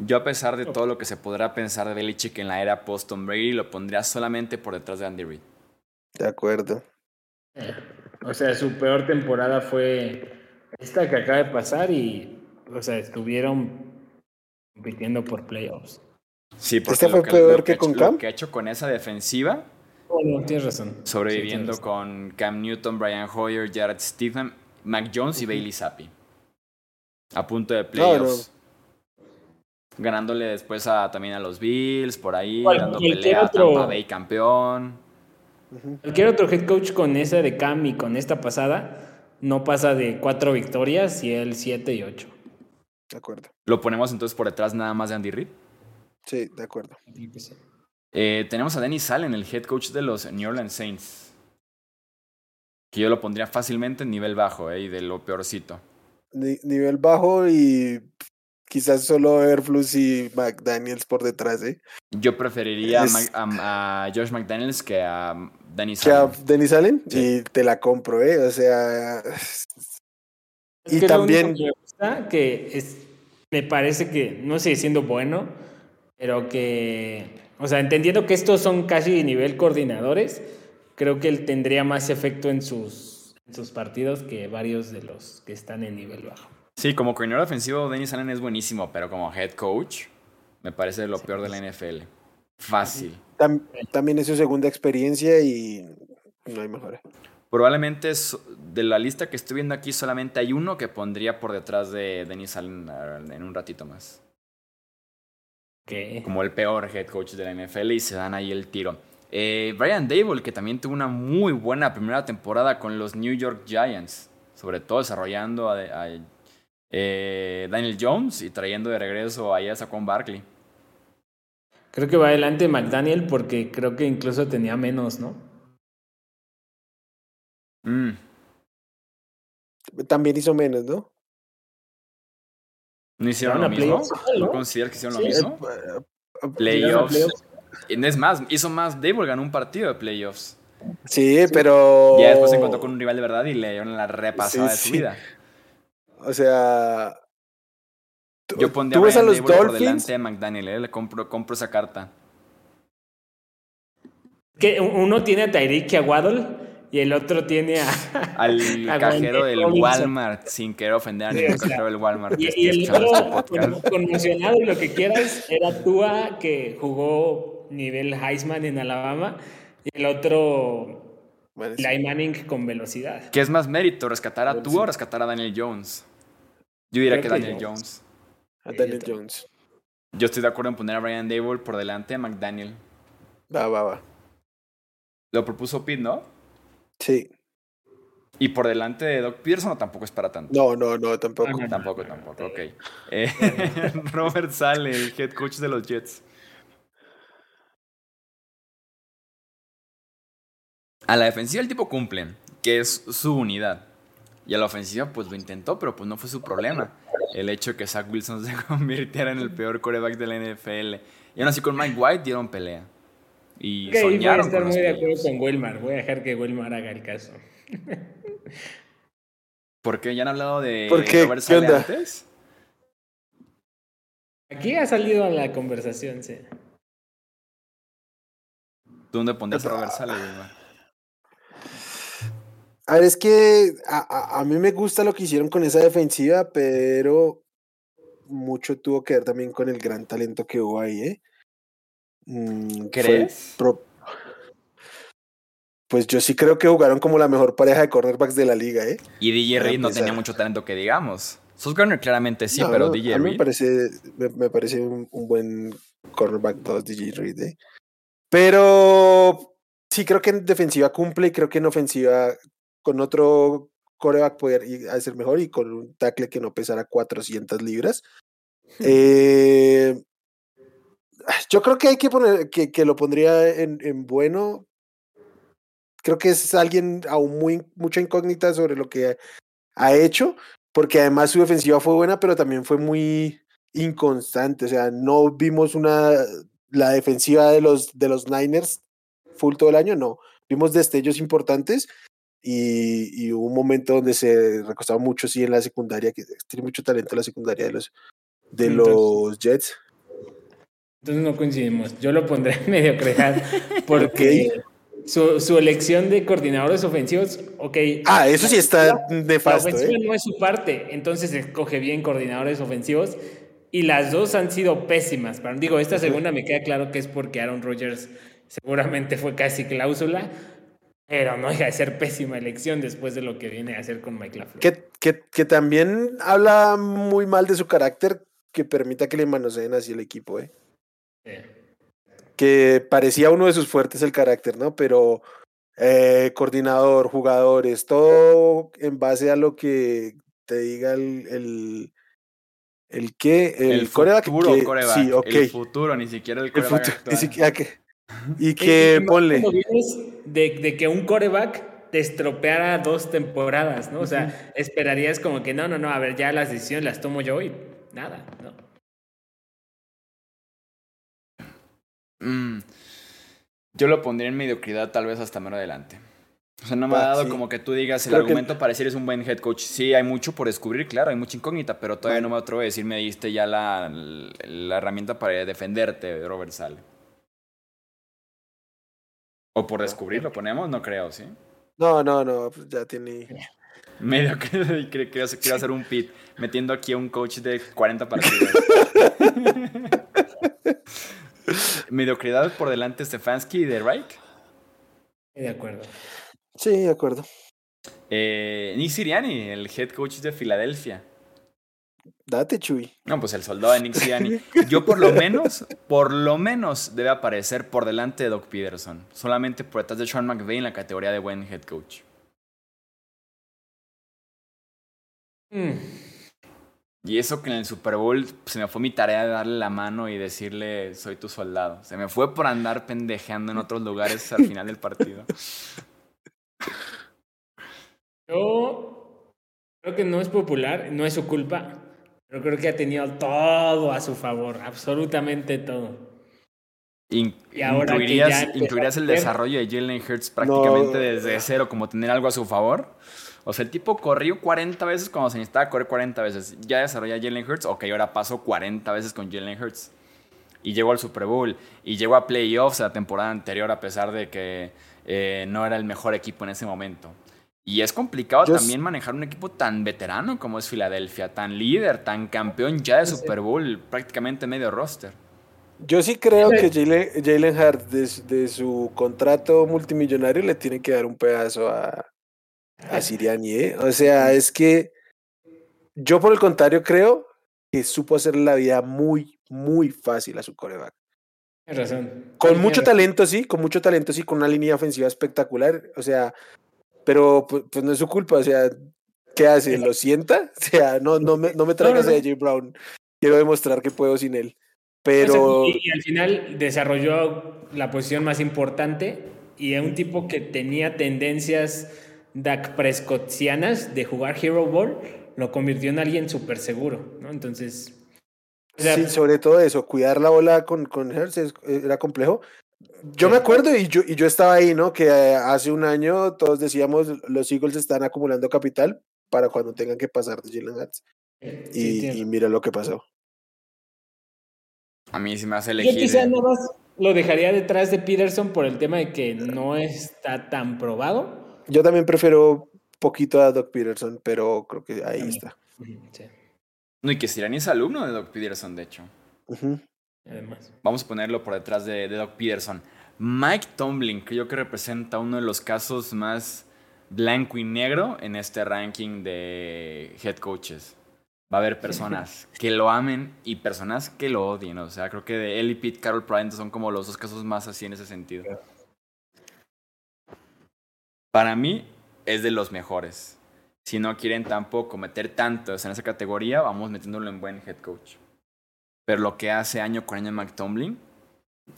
Yo a pesar de todo lo que se podrá pensar de Belichick en la era post-Tom Brady, lo pondría solamente por detrás de Andy Reid. De acuerdo. O sea, su peor temporada fue esta que acaba de pasar y, o sea, estuvieron compitiendo por playoffs. Sí, porque ¿Este fue peor que, con Cam? Lo que ha hecho con esa defensiva. Oh, tienes razón. Sobreviviendo con Cam Newton, Brian Hoyer, Jared Stephen, Mac Jones y Bailey Zappi. A punto de playoffs ganándole después a, también a los Bills, por ahí, dando pelea a Tampa Bay campeón. Cualquier otro head coach con esa de Cam y con esta pasada no pasa de cuatro victorias y él siete y ocho. De acuerdo. ¿Lo ponemos entonces por detrás nada más de Andy Reid? Sí, de acuerdo. Eh, tenemos a Dennis Allen, el head coach de los New Orleans Saints. Que yo lo pondría fácilmente en nivel bajo, eh, y de lo peorcito. nivel bajo y Quizás solo Airflux y McDaniels por detrás, ¿eh? Yo preferiría a, Josh McDaniels que a Dennis Allen. ¿Que a Dennis Allen? Y te la compro, ¿eh? O sea... y también... que me gusta, que es, me parece que no sigue siendo bueno, pero que... O sea, entendiendo que estos son casi nivel coordinadores, creo que él tendría más efecto en sus, en sus partidos que varios de los que están en nivel bajo. Sí, como coordinador ofensivo, Dennis Allen es buenísimo, pero como head coach, me parece lo peor de la NFL. Fácil. también es su segunda experiencia y no hay mejor. Probablemente de la lista que estoy viendo aquí, solamente hay uno que pondría por detrás de Dennis Allen en un ratito más. ¿Qué? Como el peor head coach de la NFL y se dan ahí el tiro. Eh, Brian Dable, que también tuvo una muy buena primera temporada con los New York Giants, sobre todo desarrollando a eh, Daniel Jones y trayendo de regreso a Saquon Barkley. Creo que va adelante McDaniel porque creo que incluso tenía menos, ¿no? Mm. También hizo menos, ¿no? ¿No hicieron lo mismo? ¿No consideras que hicieron lo mismo? Playoffs. Es más, hizo más. Dable ganó un partido de playoffs. Sí, pero. Ya después se encontró con un rival de verdad y le dieron la repasada de su vida. O sea. Yo pondría a, Brian los Dable por delante de McDaniel, ¿eh? le compro, compro esa carta. Que uno tiene a Tyreek y a Waddle y el otro tiene a. Al cajero del Walmart, sin querer ofender a ningún cajero del Walmart. Y, el otro, este conmocionado y lo que quieras, era Tua que jugó nivel Heisman en Alabama y el otro. Bueno, Manning con velocidad. ¿Qué es más mérito, rescatar a Tua o rescatar a Daniel Jones? Yo diría que, Daniel Jones. A Daniel Jones. Yo estoy de acuerdo en poner a Brian Dable por delante de McDaniel. Va, va, va. Lo propuso Pete, ¿no? Sí. ¿Y por delante de Doc Peterson o tampoco es para tanto? No, no, no, tampoco. tampoco, tampoco, ok. Eh, Robert Sale, el head coach de los Jets. A la defensiva el tipo cumple, que es su unidad. Y a la ofensiva pues lo intentó, pero pues no fue su problema. El hecho de que Zach Wilson se convirtiera en el peor coreback de la NFL. Y aún así con Mike White dieron pelea. Y okay, soñaron voy a estar muy de acuerdo con Wilmar. Voy a dejar que Wilmar haga el caso. ¿Por qué? ¿Ya han hablado de ¿Por qué? Robert ¿Qué antes? Aquí ha salido a la conversación, sí. ¿Dónde pondrías a Robert Sale, A ver, es que a, a, mí me gusta lo que hicieron con esa defensiva, pero mucho tuvo que ver también con el gran talento que hubo ahí, ¿eh? Mm, ¿Crees? Pues yo sí creo que jugaron como la mejor pareja de cornerbacks de la liga, ¿eh? Y DJ Reed no tenía mucho talento que digamos. Sos Garner claramente sí, pero DJ a mí Me parece, me, parece un, buen cornerback todos DJ Reed, ¿eh? Pero sí creo que en defensiva cumple y creo que en ofensiva con otro coreback poder hacer mejor y con un tackle que no pesara 400 libras. eh, yo creo que hay que poner, que, que lo pondría en, en, bueno. Creo que es alguien aún muy, mucha incógnita sobre lo que ha hecho, porque además su defensiva fue buena, pero también fue muy inconstante. O sea, no vimos una, la defensiva de los, de los Niners full todo el año, no. Vimos destellos importantes y, y hubo un momento donde se recostaba mucho, sí, en la secundaria, que tiene mucho talento la secundaria de los, de los Jets. Entonces no coincidimos. Yo lo pondré en mediocridad porque su, su, elección de coordinadores ofensivos, ok. Ah, eso sí está nefasto. La ofensiva ¿eh? no es su parte, entonces escoge bien coordinadores ofensivos y las dos han sido pésimas. Pero digo, esta segunda me queda claro que es porque Aaron Rodgers seguramente fue casi cláusula, pero no deja de ser pésima elección después de lo que viene a hacer con Mike LaFleur. Que, que, que también habla muy mal de su carácter que permita que le manoseen así el equipo, ¿eh? Que parecía uno de sus fuertes el carácter, ¿no? Pero eh, coordinador, jugadores, todo en base a lo que te diga el, el, el qué, el, el futuro Sí, okay. El futuro, ni siquiera el coreback. ni siquiera que, y que ponle. De, de, que un coreback te estropeara dos temporadas, ¿no? O sea, esperarías como que no, no, no, a ver, ya las decisiones las tomo yo y nada, ¿no? Mm, yo lo pondría en mediocridad tal vez hasta menos adelante. O sea, no me ha dado como que tú digas, el argumento para decir es un buen head coach. Sí, hay mucho por descubrir, claro, hay mucha incógnita, pero todavía no me atrevo a decir, me diste ya la, la herramienta para defenderte, Robert Sale. O por descubrir, lo ponemos, no creo, ¿sí? No, no, no, pues ya tiene... Medio que quiero hacer un pit, metiendo aquí a un coach de 40 partidos. Mediocridad por delante Stefanski y de Reich. De acuerdo. Sí, de acuerdo. Eh, Nick Siriani, el head coach de Filadelfia. Date, Chuy. No, pues el soldado de Nick Siriani. Yo por lo menos, por lo menos debe aparecer por delante de Doc Peterson. Solamente por detrás de Sean McVay en la categoría de buen head coach. Mm. Y eso que en el Super Bowl se me fue mi tarea de darle la mano y decirle, soy tu soldado. Se me fue por andar pendejeando en otros lugares al final del partido. Yo creo que no es popular, no es su culpa, Pero creo que ha tenido todo a su favor, absolutamente todo. ¿Incluirías, el desarrollo de Jalen Hurts prácticamente desde cero, como tener algo a su favor? O sea, el tipo corrió 40 veces cuando se necesitaba correr 40 veces. Ya desarrolló Jalen Hurts, ok, ahora pasó 40 veces con Jalen Hurts. Y llegó al Super Bowl. Y llegó a playoffs la temporada anterior, a pesar de que eh, no era el mejor equipo en ese momento. Y es complicado también manejar un equipo tan veterano como es Filadelfia, tan líder, tan campeón ya de Super Bowl, prácticamente medio roster. Yo sí creo que Jalen Hart, de, su contrato multimillonario, le tiene que dar un pedazo a, a Siriani. ¿eh? O sea, es que yo por el contrario creo que supo hacer la vida muy, muy fácil a su coreback. razón. Con mucho talento, sí, con mucho talento, sí, con una línea ofensiva espectacular. O sea, pero pues, pues, no es su culpa, o sea, ¿qué hace? ¿Lo sienta? O sea, no, no me, no me traigas a AJ Brown. Quiero demostrar que puedo sin él. Pero. y, al final desarrolló la posición más importante y es un tipo que tenía tendencias Dak Prescottianas de jugar Hero Ball, lo convirtió en alguien súper seguro, ¿no? Entonces. sí, sobre todo eso, cuidar la bola con, con Hertz era complejo, yo me acuerdo y yo, y yo estaba ahí, ¿no? Que eh, hace un año todos decíamos los Eagles están acumulando capital para cuando tengan que pasar de Jalen Hurts. Y, mira lo que pasó. A mí sí me hace elegir. Yo quizá no más lo dejaría detrás de Peterson por el tema de que no está tan probado. Yo también prefiero poquito a Doc Peterson, pero creo que ahí está. No, y que Sirani es alumno de Doc Peterson, de hecho. Además. Vamos a ponerlo por detrás de, Doc Peterson. Mike Tomlin, creo que representa uno de los casos más blanco y negro en este ranking de head coaches. Va a haber personas que lo amen y personas que lo odien. O sea, creo que de él y Pete Carroll probablemente son como los dos casos más así en ese sentido. Para mí es de los mejores. Si no quieren tampoco meter tantos en esa categoría, vamos metiéndolo en buen head coach pero lo que hace año con año McTomlin,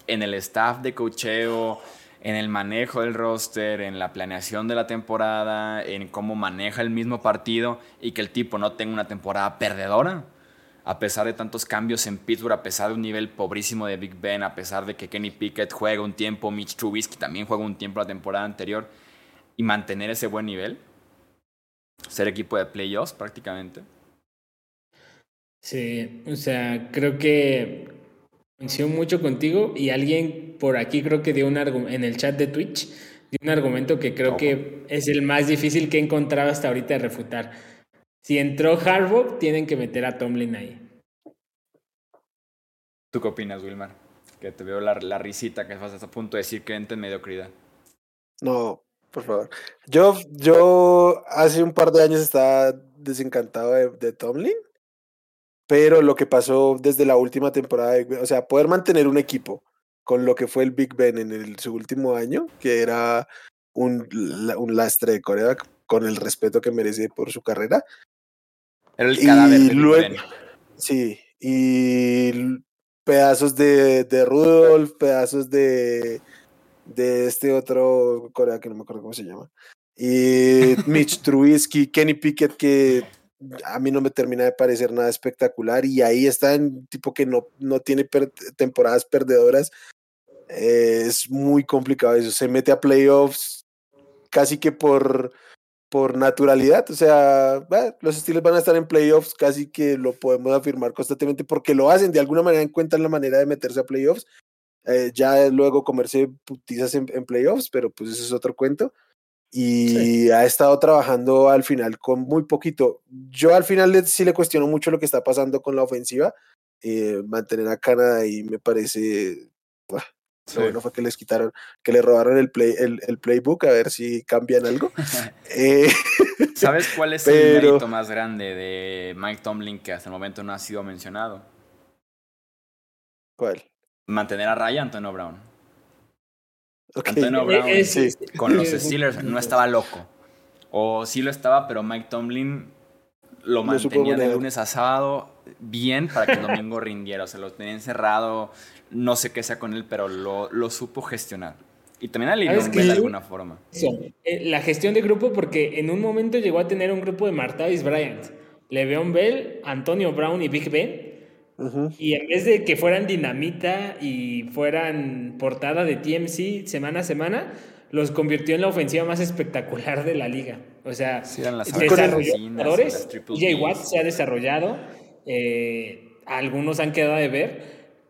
en el staff de cocheo, en el manejo del roster, en la planeación de la temporada, en cómo maneja el mismo partido y que el tipo no tenga una temporada perdedora. A pesar de tantos cambios en Pittsburgh, a pesar de un nivel pobrísimo de Big Ben, a pesar de que Kenny Pickett juega un tiempo, Mitch Trubisky también juega un tiempo la temporada anterior, y mantener ese buen nivel, ser equipo de playoffs prácticamente. Sí, o sea, creo que coincido mucho contigo y alguien por aquí creo que dio un argumento, en el chat de Twitch, dio un argumento que creo que es el más difícil que he encontrado hasta ahorita de refutar. Si entró Harbaugh, tienen que meter a Tomlin ahí. ¿Tú qué opinas, Wilmar? Que te veo la, risita que vas a punto de decir que entra en mediocridad. No, por favor. Yo, yo hace un par de años estaba desencantado de Tomlin pero lo que pasó desde la última temporada, o sea, poder mantener un equipo con lo que fue el Big Ben en el, su último año, que era un, un lastre de Corea, con el respeto que merece por su carrera. Era el cadáver de luego, Sí, y pedazos de, de Rudolph, pedazos de, de este otro Corea que no me acuerdo cómo se llama. Y Mitch Trubisky, Kenny Pickett, que a mí no me termina de parecer nada espectacular y ahí está en tipo que no, no tiene temporadas perdedoras. Eh, es muy complicado eso. Se mete a playoffs casi que por, por naturalidad. O sea, los estilos van a estar en playoffs, casi que lo podemos afirmar constantemente porque lo hacen. De alguna manera encuentran la manera de meterse a playoffs. Eh, ya luego comerse putizas en, en, playoffs, pero pues eso es otro cuento y ha estado trabajando al final con muy poquito. Yo al final sí le cuestiono mucho lo que está pasando con la ofensiva, eh, mantener a Canadá y me parece, bueno fue que les quitaron, que le robaron el, play, el, playbook a ver si cambian algo. Eh, ¿Sabes cuál es el mérito más grande de Mike Tomlin que hasta el momento no ha sido mencionado? ¿Cuál? Mantener a raya Antonio Brown. Antonio Brown con los Steelers no estaba loco. O sí lo estaba, pero Mike Tomlin lo mantenía de lunes a sábado bien para que el domingo rindiera. O sea, lo tenía encerrado. No sé qué sea con él, pero lo, lo supo gestionar. Y también alivió de alguna forma. Eh, la gestión de grupo, porque en un momento llegó a tener un grupo de Martavis Bryant. Le'Veon Bell, Antonio Brown y Big Ben. Y en vez de que fueran dinamita y fueran portada de TMC semana a semana, los convirtió en la ofensiva más espectacular de la liga. O sea, desarrolló jugadores. Jay Watt se ha desarrollado. Eh, algunos han quedado de ver,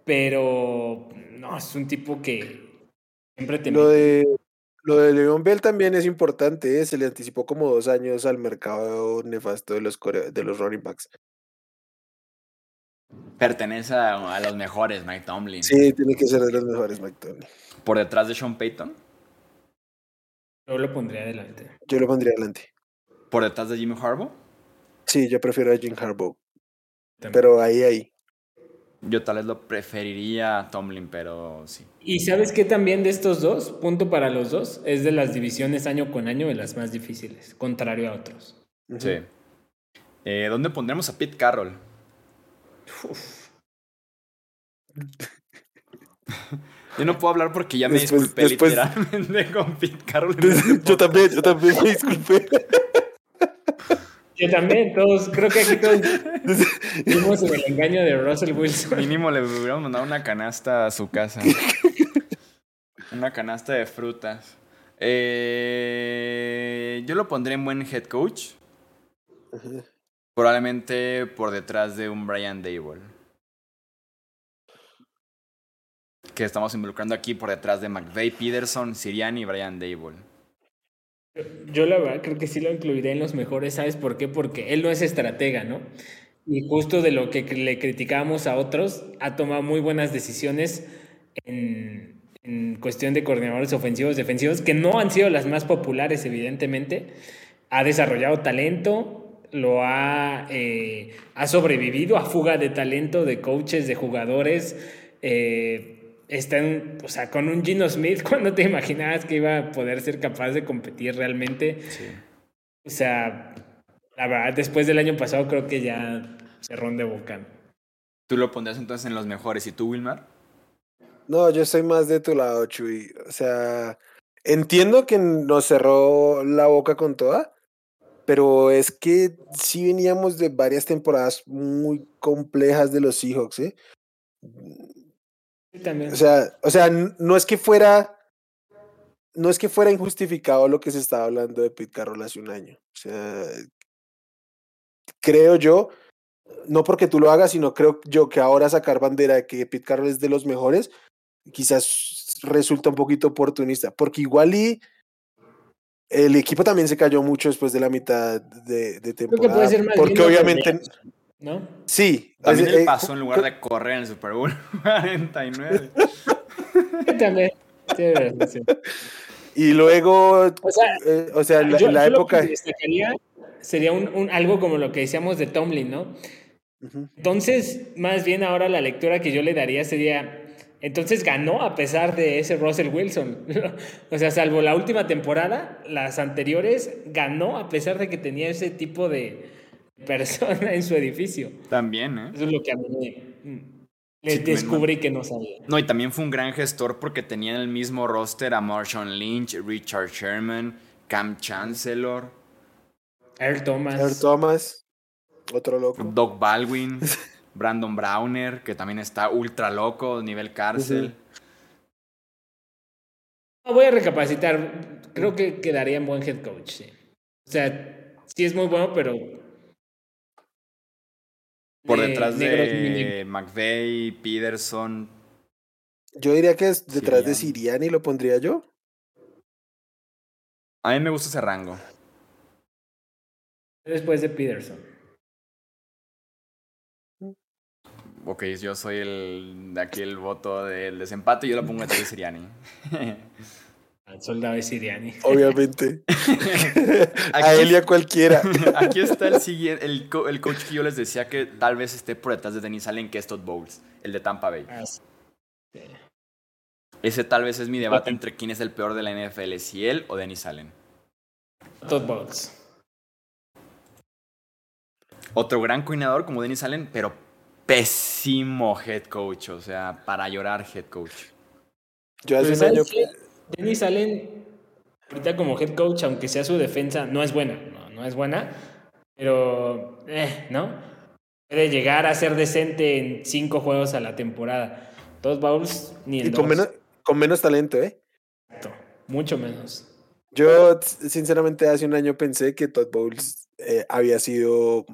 pero no, es un tipo que siempre te. Lo de, lo de Leon Bell también es importante. ¿eh? Se le anticipó como dos años al mercado nefasto de los, de los running backs. Pertenece a, los mejores, Mike Tomlin. Sí, tiene que ser de los mejores, Mike Tomlin. ¿Por detrás de Sean Payton? Yo lo pondría adelante. Yo lo pondría adelante. ¿Por detrás de Jimmy Harbaugh? Sí, yo prefiero a Jim Harbaugh. Pero ahí, ahí. Yo tal vez lo preferiría a Tomlin, pero sí. ¿Y sabes qué también de estos dos, punto para los dos, es de las divisiones año con año de las más difíciles, contrario a otros? Sí. Eh, ¿Dónde pondremos a Pete Carroll? Yo no puedo hablar porque ya me disculpé literalmente con Pete Carroll. yo también, yo también me disculpé. Yo también, todos, creo que aquí todos vimos en el engaño de Russell Wilson. Mínimo le hubiéramos mandado una canasta a su casa. una canasta de frutas. Eh, yo lo pondré en buen head coach. Probablemente por detrás de un Brian Dable. Que estamos involucrando aquí por detrás de McVeigh, Peterson, Siriani y Brian Dable. Yo la verdad creo que sí lo incluiré en los mejores, ¿sabes por qué? Porque él no es estratega, ¿no? Y justo de lo que le criticábamos a otros, ha tomado muy buenas decisiones en, cuestión de coordinadores ofensivos, defensivos, que no han sido las más populares, evidentemente. Ha desarrollado talento, lo ha, eh, ha sobrevivido a fuga de talento de coaches, de jugadores. Eh, está o sea, con un Gino Smith, cuando te imaginabas que iba a poder ser capaz de competir realmente? Sí. O sea, la verdad, después del año pasado creo que ya cerró de boca. ¿Tú lo pondrías entonces en los mejores y tú, Wilmar? No, yo soy más de tu lado, Chuy. O sea, entiendo que nos cerró la boca con toda, pero es que sí veníamos de varias temporadas muy complejas de los Seahawks, ¿eh? O sea, o sea, no es que fuera. No es que fuera injustificado lo que se estaba hablando de Pete Carroll hace un año. O sea, creo yo, no porque tú lo hagas, sino creo yo que ahora sacar bandera de que Pete Carroll es de los mejores, quizás resulta un poquito oportunista, porque igual y el equipo también se cayó mucho después de la mitad de, de temporada. porque obviamente. ¿no? Sí. También el paso en lugar de correr en el Super Bowl 49. También. Y luego, o sea, eh, o sea la, la época... destacaría sería un, un, algo como lo que decíamos de Tomlin, ¿no? Entonces, más bien ahora la lectura que yo le daría sería, entonces ganó a pesar de ese Russell Wilson. o sea, salvo la última temporada, las anteriores ganó a pesar de que tenía ese tipo de, persona en su edificio. También, ¿eh? Eso es lo que a mí me, descubrí que no sabía. No, y también fue un gran gestor porque tenía en el mismo roster a Marshawn Lynch, Richard Sherman, Cam Chancellor. Earl Thomas. Earl Thomas. Otro loco. Doc Baldwin. Brandon Browner, que también está ultra loco, nivel cárcel. Voy a recapacitar. Creo que quedaría en buen head coach, sí. O sea, sí es muy bueno, pero por detrás de McVeigh, Peterson. Yo diría que es detrás de Siriani, lo pondría yo. A mí me gusta ese rango. Después de Peterson. Ok, yo soy el de aquí el voto del desempate y yo lo pongo detrás de Siriani. Al soldado de Siriani. Obviamente. a él y a cualquiera. Aquí está el siguiente, el, coach que yo les decía que tal vez esté por detrás de Denis Allen, que es Todd Bowles, el de Tampa Bay. Ah, Ese tal vez es mi debate entre quién es el peor de la NFL, si él o Denis Allen. Todd Bowles. Otro gran coordinador como Denis Allen, pero pésimo head coach, o sea, para llorar head coach. Yo hace un año... Denis Allen, ahorita como head coach, aunque sea su defensa, no es buena, no, es buena, pero, eh, ¿no? Puede llegar a ser decente en cinco juegos a la temporada. Dos bowls ni en y con menos, con menos talento, ¿eh? Exacto, mucho menos. Yo, sinceramente, hace un año pensé que Todd Bowles eh, había sido.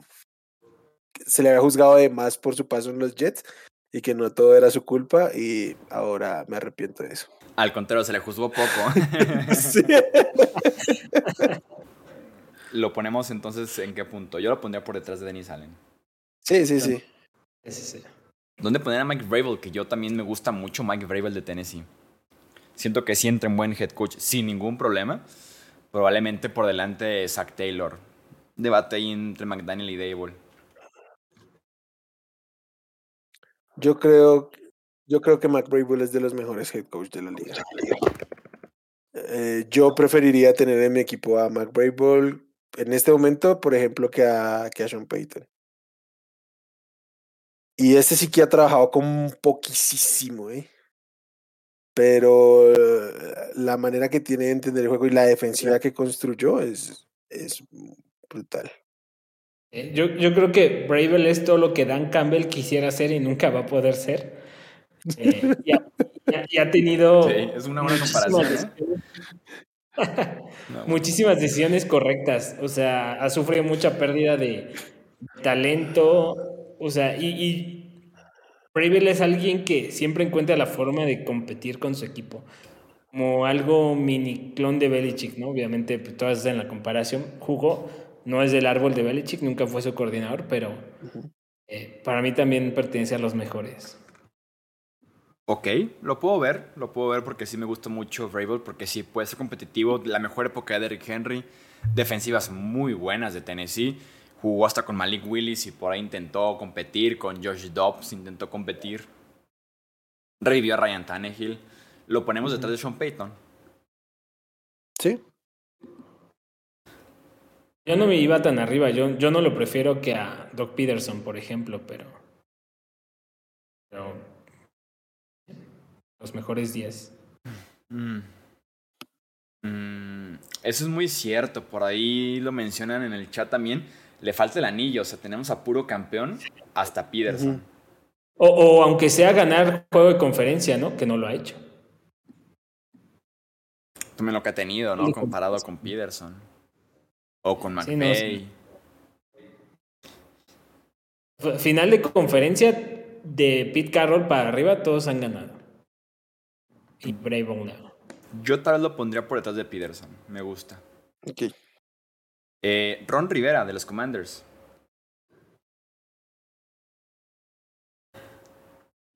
Se le había juzgado de más por su paso en los Jets y que no todo era su culpa, y ahora me arrepiento de eso. Al contrario, se le juzgó poco. sí. Lo ponemos entonces en qué punto? Yo lo pondría por detrás de Dennis Allen. Sí, sí, sí. Ese sí. ¿Dónde poner a Mike Vrabel? Que yo también me gusta mucho Mike Vrabel de Tennessee. Siento que sí entra en buen head coach sin ningún problema. Probablemente por delante de Zach Taylor. Debate ahí entre McDaniel y Dable. Yo creo, yo creo que Mike Vrabel es de los mejores head coach de la liga. Eh, yo preferiría tener en mi equipo a Mike Vrabel en este momento, por ejemplo, que a, que a Sean Payton. Y este sí que ha trabajado con poquísimo, ¿eh? Pero eh, la manera que tiene de entender el juego y la defensiva que construyó es, es brutal. Eh, Yo, yo creo que Bravel es todo lo que Dan Campbell quisiera ser y nunca va a poder ser. Eh, y, ha, y ha- y ha tenido Sí, es una buena muchísimas comparación. ¿eh? muchísimas decisiones correctas. O sea, ha sufrido mucha pérdida de talento. O sea, y, y Bravel es alguien que siempre encuentra la forma de competir con su equipo. Como algo mini clon de Belichick, ¿no? Obviamente, pues, todas en la comparación. Jugó, no es del árbol de Belichick, nunca fue su coordinador, pero eh, para mí también pertenece a los mejores. Ok, lo puedo ver, lo puedo ver porque sí me gusta mucho Vrabel, porque sí puede ser competitivo. La mejor época de Derrick Henry, defensivas muy buenas de Tennessee. Jugó hasta con Malik Willis y por ahí intentó competir, con Josh Dobbs intentó competir. Revivió a Ryan Tannehill. Lo ponemos detrás de Sean Payton. Sí. Yo no me iba tan arriba, yo, yo no lo prefiero que a Doc Peterson, por ejemplo, pero. Pero. Los mejores 10. Mm. Mm, Eso es muy cierto, por ahí lo mencionan en el chat también. Le falta el anillo, o sea, tenemos a puro campeón hasta Peterson. O, o aunque sea ganar juego de conferencia, ¿no? Que no lo ha hecho. También lo que ha tenido, ¿no? Comparado con Peterson. O con Sí, no, McVay. sí. Final de conferencia de Pete Carroll para arriba, todos han ganado. Y Brave no. Yo tal vez lo pondría por detrás de Peterson. Me gusta. Ok. Eh, Ron Rivera, de los Commanders.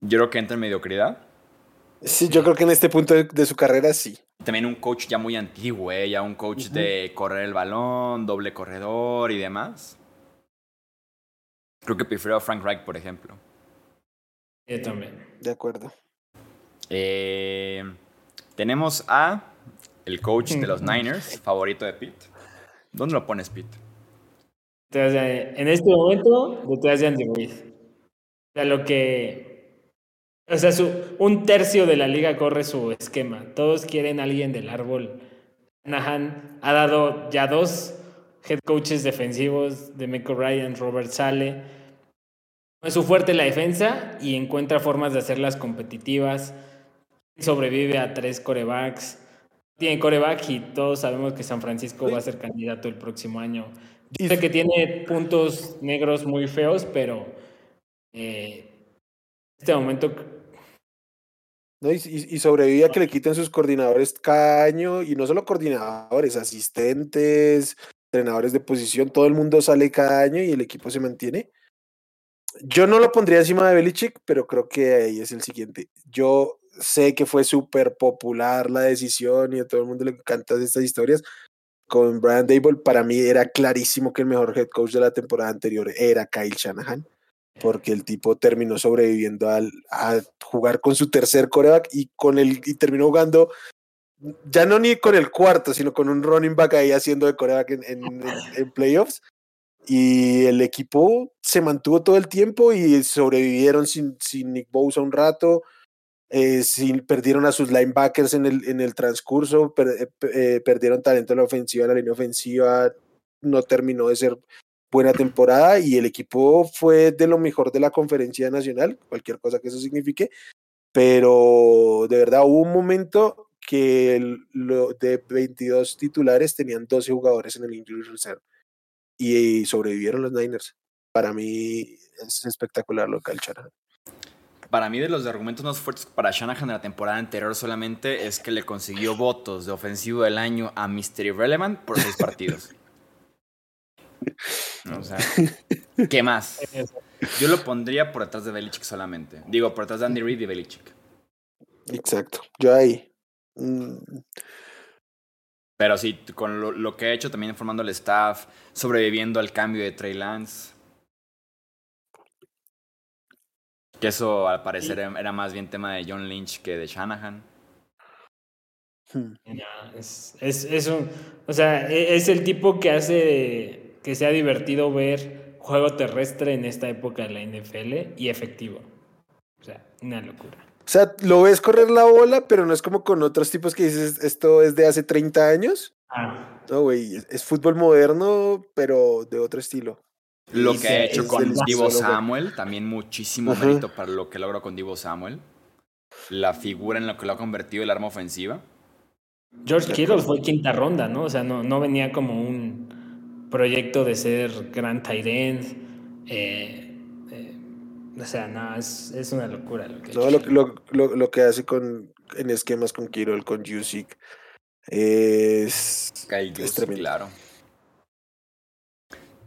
Yo creo que entra en mediocridad. Sí, yo creo que en este punto de, de su carrera sí. También un coach ya muy antiguo, ¿eh? Ya un coach de correr el balón, doble corredor y demás. Creo que prefiero a Frank Reich, por ejemplo. Yo también. De acuerdo. Eh, tenemos a el coach de los Niners, favorito de Pete. ¿Dónde lo pones, Pete? En este momento, detrás de Andy Reid. O sea, lo que. O sea, su, un tercio de la liga corre su esquema. Todos quieren a alguien del árbol. Nahan ha dado ya dos head coaches defensivos de Michael Ryan, Robert Sale. Es su fuerte la defensa y encuentra formas de hacerlas competitivas. Sobrevive a tres corebacks. Tiene coreback y todos sabemos que San Francisco va a ser candidato el próximo año. Yo sé que tiene puntos negros muy feos, pero eh, en este momento ¿no? Y, y, sobrevive a que le quiten sus coordinadores cada año, y no solo coordinadores, asistentes, entrenadores de posición, todo el mundo sale cada año y el equipo se mantiene. Yo no lo pondría encima de Belichick, pero creo que ahí es el siguiente. Yo sé que fue súper popular la decisión y a todo el mundo le encantan estas historias. Con Brian Dable, para mí era clarísimo que el mejor head coach de la temporada anterior era Kyle Shanahan porque el tipo terminó sobreviviendo al, a jugar con su tercer coreback y con el y terminó jugando ya no ni con el cuarto, sino con un running back ahí haciendo de coreback en, en, en, en playoffs. Y el equipo se mantuvo todo el tiempo y sobrevivieron sin, sin Nick Bosa un rato. Eh, sin, perdieron a sus linebackers en el, en el transcurso, per, eh, perdieron talento en la ofensiva, en la línea ofensiva no terminó de ser buena temporada y el equipo fue de lo mejor de la conferencia nacional, cualquier cosa que eso signifique, pero de verdad hubo un momento que lo, de 22 titulares tenían 12 jugadores en el injury reserve y, sobrevivieron los Niners. Para mí es espectacular lo que ha hecho Para mí, de los argumentos más fuertes para Shanahan de la temporada anterior solamente es que le consiguió votos de ofensivo del año a Mr. Irrelevant por seis partidos. O sea, ¿qué más? Yo lo pondría por detrás de Belichick solamente. Digo, por detrás de Andy Reid y Belichick. Exacto. Yo ahí. Mm. Pero sí, con lo, que ha hecho también formando al staff, sobreviviendo al cambio de Trey Lance. Que eso al parecer era más bien tema de John Lynch que de Shanahan. Hmm. es, es, un, o sea, e, es el tipo que hace que sea divertido ver juego terrestre en esta época de la NFL y efectivo. O sea, una locura. O sea, lo ves correr la bola, pero no es como con otros tipos que dices, esto es de hace 30 años. Ah. No, güey, es fútbol moderno, pero de otro estilo. Lo que ha hecho con Divo Samuel, también muchísimo mérito para lo que logró con Divo Samuel. La figura en lo que lo ha convertido el arma ofensiva. George Kittle fue quinta ronda, ¿no? O sea, no, no venía como un proyecto de ser gran tight end. Eh, eh, o sea, no, es, es una locura lo que, no, lo, lo, lo, que hace con, en esquemas con Kirol, con Jusic, es, es tremendo. Claro.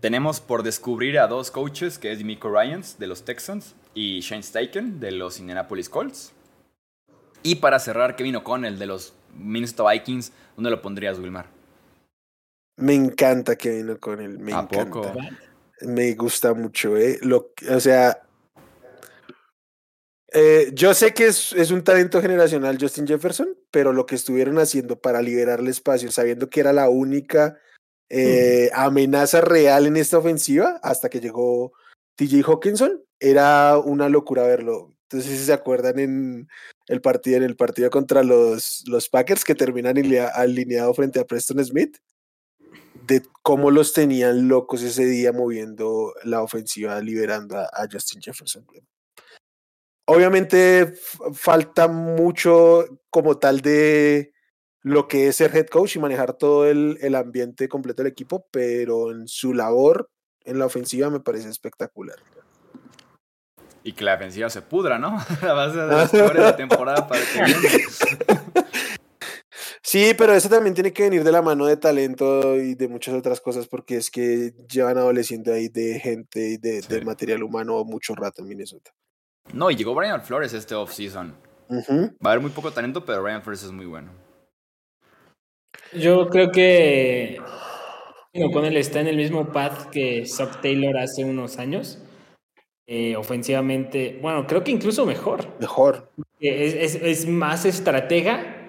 Tenemos por descubrir a dos coaches, que es Miko Ryans de los Texans y Shane Steichen de los Indianapolis Colts. Y para cerrar, Kevin O'Connell de los Minnesota Vikings. ¿Dónde lo pondrías, Wilmar? Me encanta Kevin O'Connell. Me ¿A Poco? Me gusta mucho, ¿eh? Lo, o sea, eh, yo sé que es, es, un talento generacional Justin Jefferson, pero lo que estuvieron haciendo para liberarle espacio, sabiendo que era la única eh, amenaza real en esta ofensiva, hasta que llegó TJ Hawkinson, era una locura verlo. Entonces, si se acuerdan en el partido, en el partido contra los, los Packers, que terminan alineado frente a Preston Smith, de cómo los tenían locos ese día moviendo la ofensiva, liberando a, Justin Jefferson. Obviamente falta mucho como tal de lo que es ser head coach y manejar todo el, el ambiente completo del equipo, pero en su labor en la ofensiva me parece espectacular. Y que la defensiva se pudra, ¿no? La base de la temporada para que Sí, pero eso también tiene que venir de la mano de talento y de muchas otras cosas, porque es que llevan adoleciendo ahí de gente y de, material humano mucho rato en Minnesota. No, y llegó Brian Flores este offseason. Va a haber muy poco talento, pero Brian Flores es muy bueno. Yo creo que con él está en el mismo path que Sock Taylor hace unos años. Eh, ofensivamente, bueno, creo que incluso mejor. Mejor. Es, es más estratega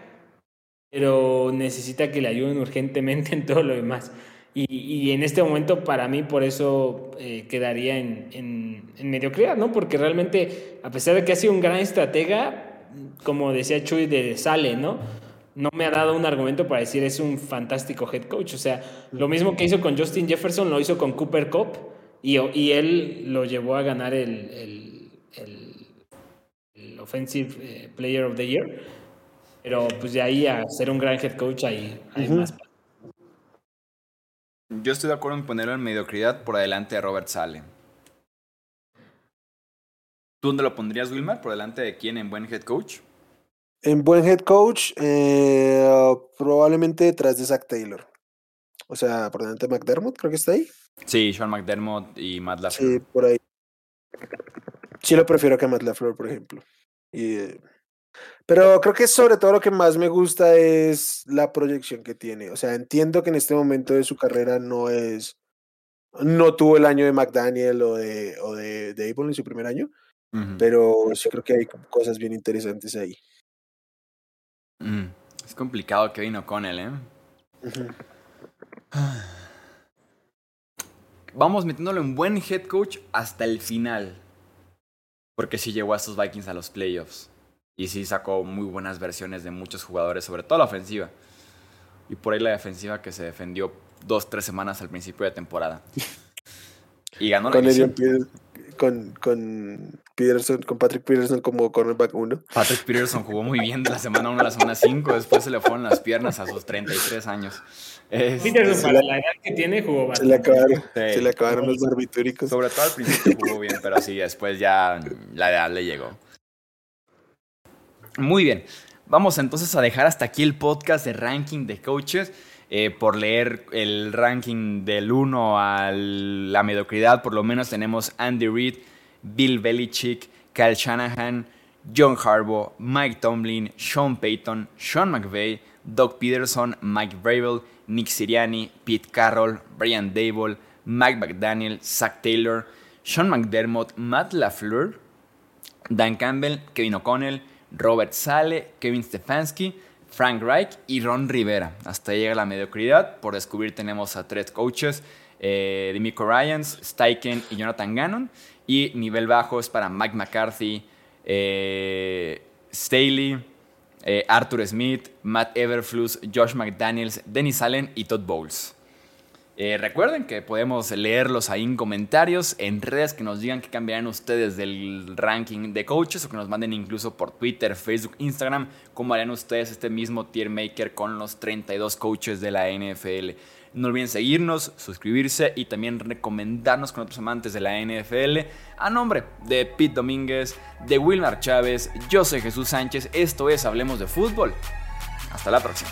pero necesita que le ayuden urgentemente en todo lo demás. Y, y en este momento, para mí, por eso eh, quedaría en, en, en, ¿no? Porque realmente, a pesar de que ha sido un gran estratega, como decía Chuy, de sale, ¿no? No me ha dado un argumento para decir es un fantástico head coach. O sea, lo mismo que hizo con Justin Jefferson, lo hizo con Cooper Cup y, y él lo llevó a ganar el, el, el, Offensive eh, Player of the Year pero pues de ahí a ser un gran head coach hay, más. Yo estoy de acuerdo en ponerlo en mediocridad por delante de Robert Sale. ¿Tú dónde lo pondrías, Wilmar? ¿Por delante de quién en buen head coach? En buen head coach, eh, probablemente detrás de Zach Taylor. O sea, por delante de McDermott, creo que está ahí. Sí, Sean McDermott y Matt LaFleur. Sí, por ahí. Sí lo prefiero que Matt LaFleur, por ejemplo. Y eh, pero creo que sobre todo lo que más me gusta es la proyección que tiene. O sea, entiendo que en este momento de su carrera no es. No tuvo el año de McDaniel o de, o de, de Apple en su primer año, pero sí creo que hay cosas bien interesantes ahí. Mm, es complicado que vino con él, ¿eh? Vamos metiéndolo en buen head coach hasta el final. Porque si llegó a estos Vikings a los playoffs. Y sí sacó muy buenas versiones de muchos jugadores, sobre todo la ofensiva. Y por ahí la defensiva que se defendió dos, tres semanas al principio de temporada. Y ganó con la división. Peterson, con, con Peterson, con Patrick Peterson como cornerback 1. Patrick Peterson jugó muy bien de la semana 1 a la semana 5, después se le fueron las piernas a sus 33 años. Es- Peterson, para la- la edad que tiene, jugó Se le bastante. acabaron, Sí. se le acabaron los barbitúricos. sobre todo al principio jugó bien, pero sí, después ya la edad le llegó. Muy bien, vamos entonces a dejar hasta aquí el podcast de ranking de coaches. eh, por leer el ranking del 1 a la mediocridad, por lo menos tenemos Andy Reid, Bill Belichick, Kyle Shanahan, John Harbaugh, Mike Tomlin, Sean Payton, Sean McVay, Doug Peterson, Mike Vrabel, Nick Sirianni, Pete Carroll, Brian Dable, Mike McDaniel, Zach Taylor, Sean McDermott, Matt LaFleur, Dan Campbell, Kevin O'Connell, Robert Sale, Kevin Stefanski, Frank Reich y Ron Rivera. Hasta llega la mediocridad. Por descubrir tenemos a tres coaches, eh, Demico Ryans, Steichen y Jonathan Gannon. Y nivel bajo es para Mike McCarthy, eh, Staley, eh, Arthur Smith, Matt Everflus, Josh McDaniels, Dennis Allen y Todd Bowles. Eh, recuerden que podemos leerlos ahí en comentarios, en redes que nos digan qué cambiarán ustedes del ranking de coaches o que nos manden incluso por Twitter, Facebook, Instagram, cómo harían ustedes este mismo tier maker con los 32 coaches de la NFL. No olviden seguirnos, suscribirse y también recomendarnos con otros amantes de la NFL. A nombre de Pete Domínguez, de Wilmar Chávez, yo soy Jesús Sánchez, esto es Hablemos de Fútbol. Hasta la próxima.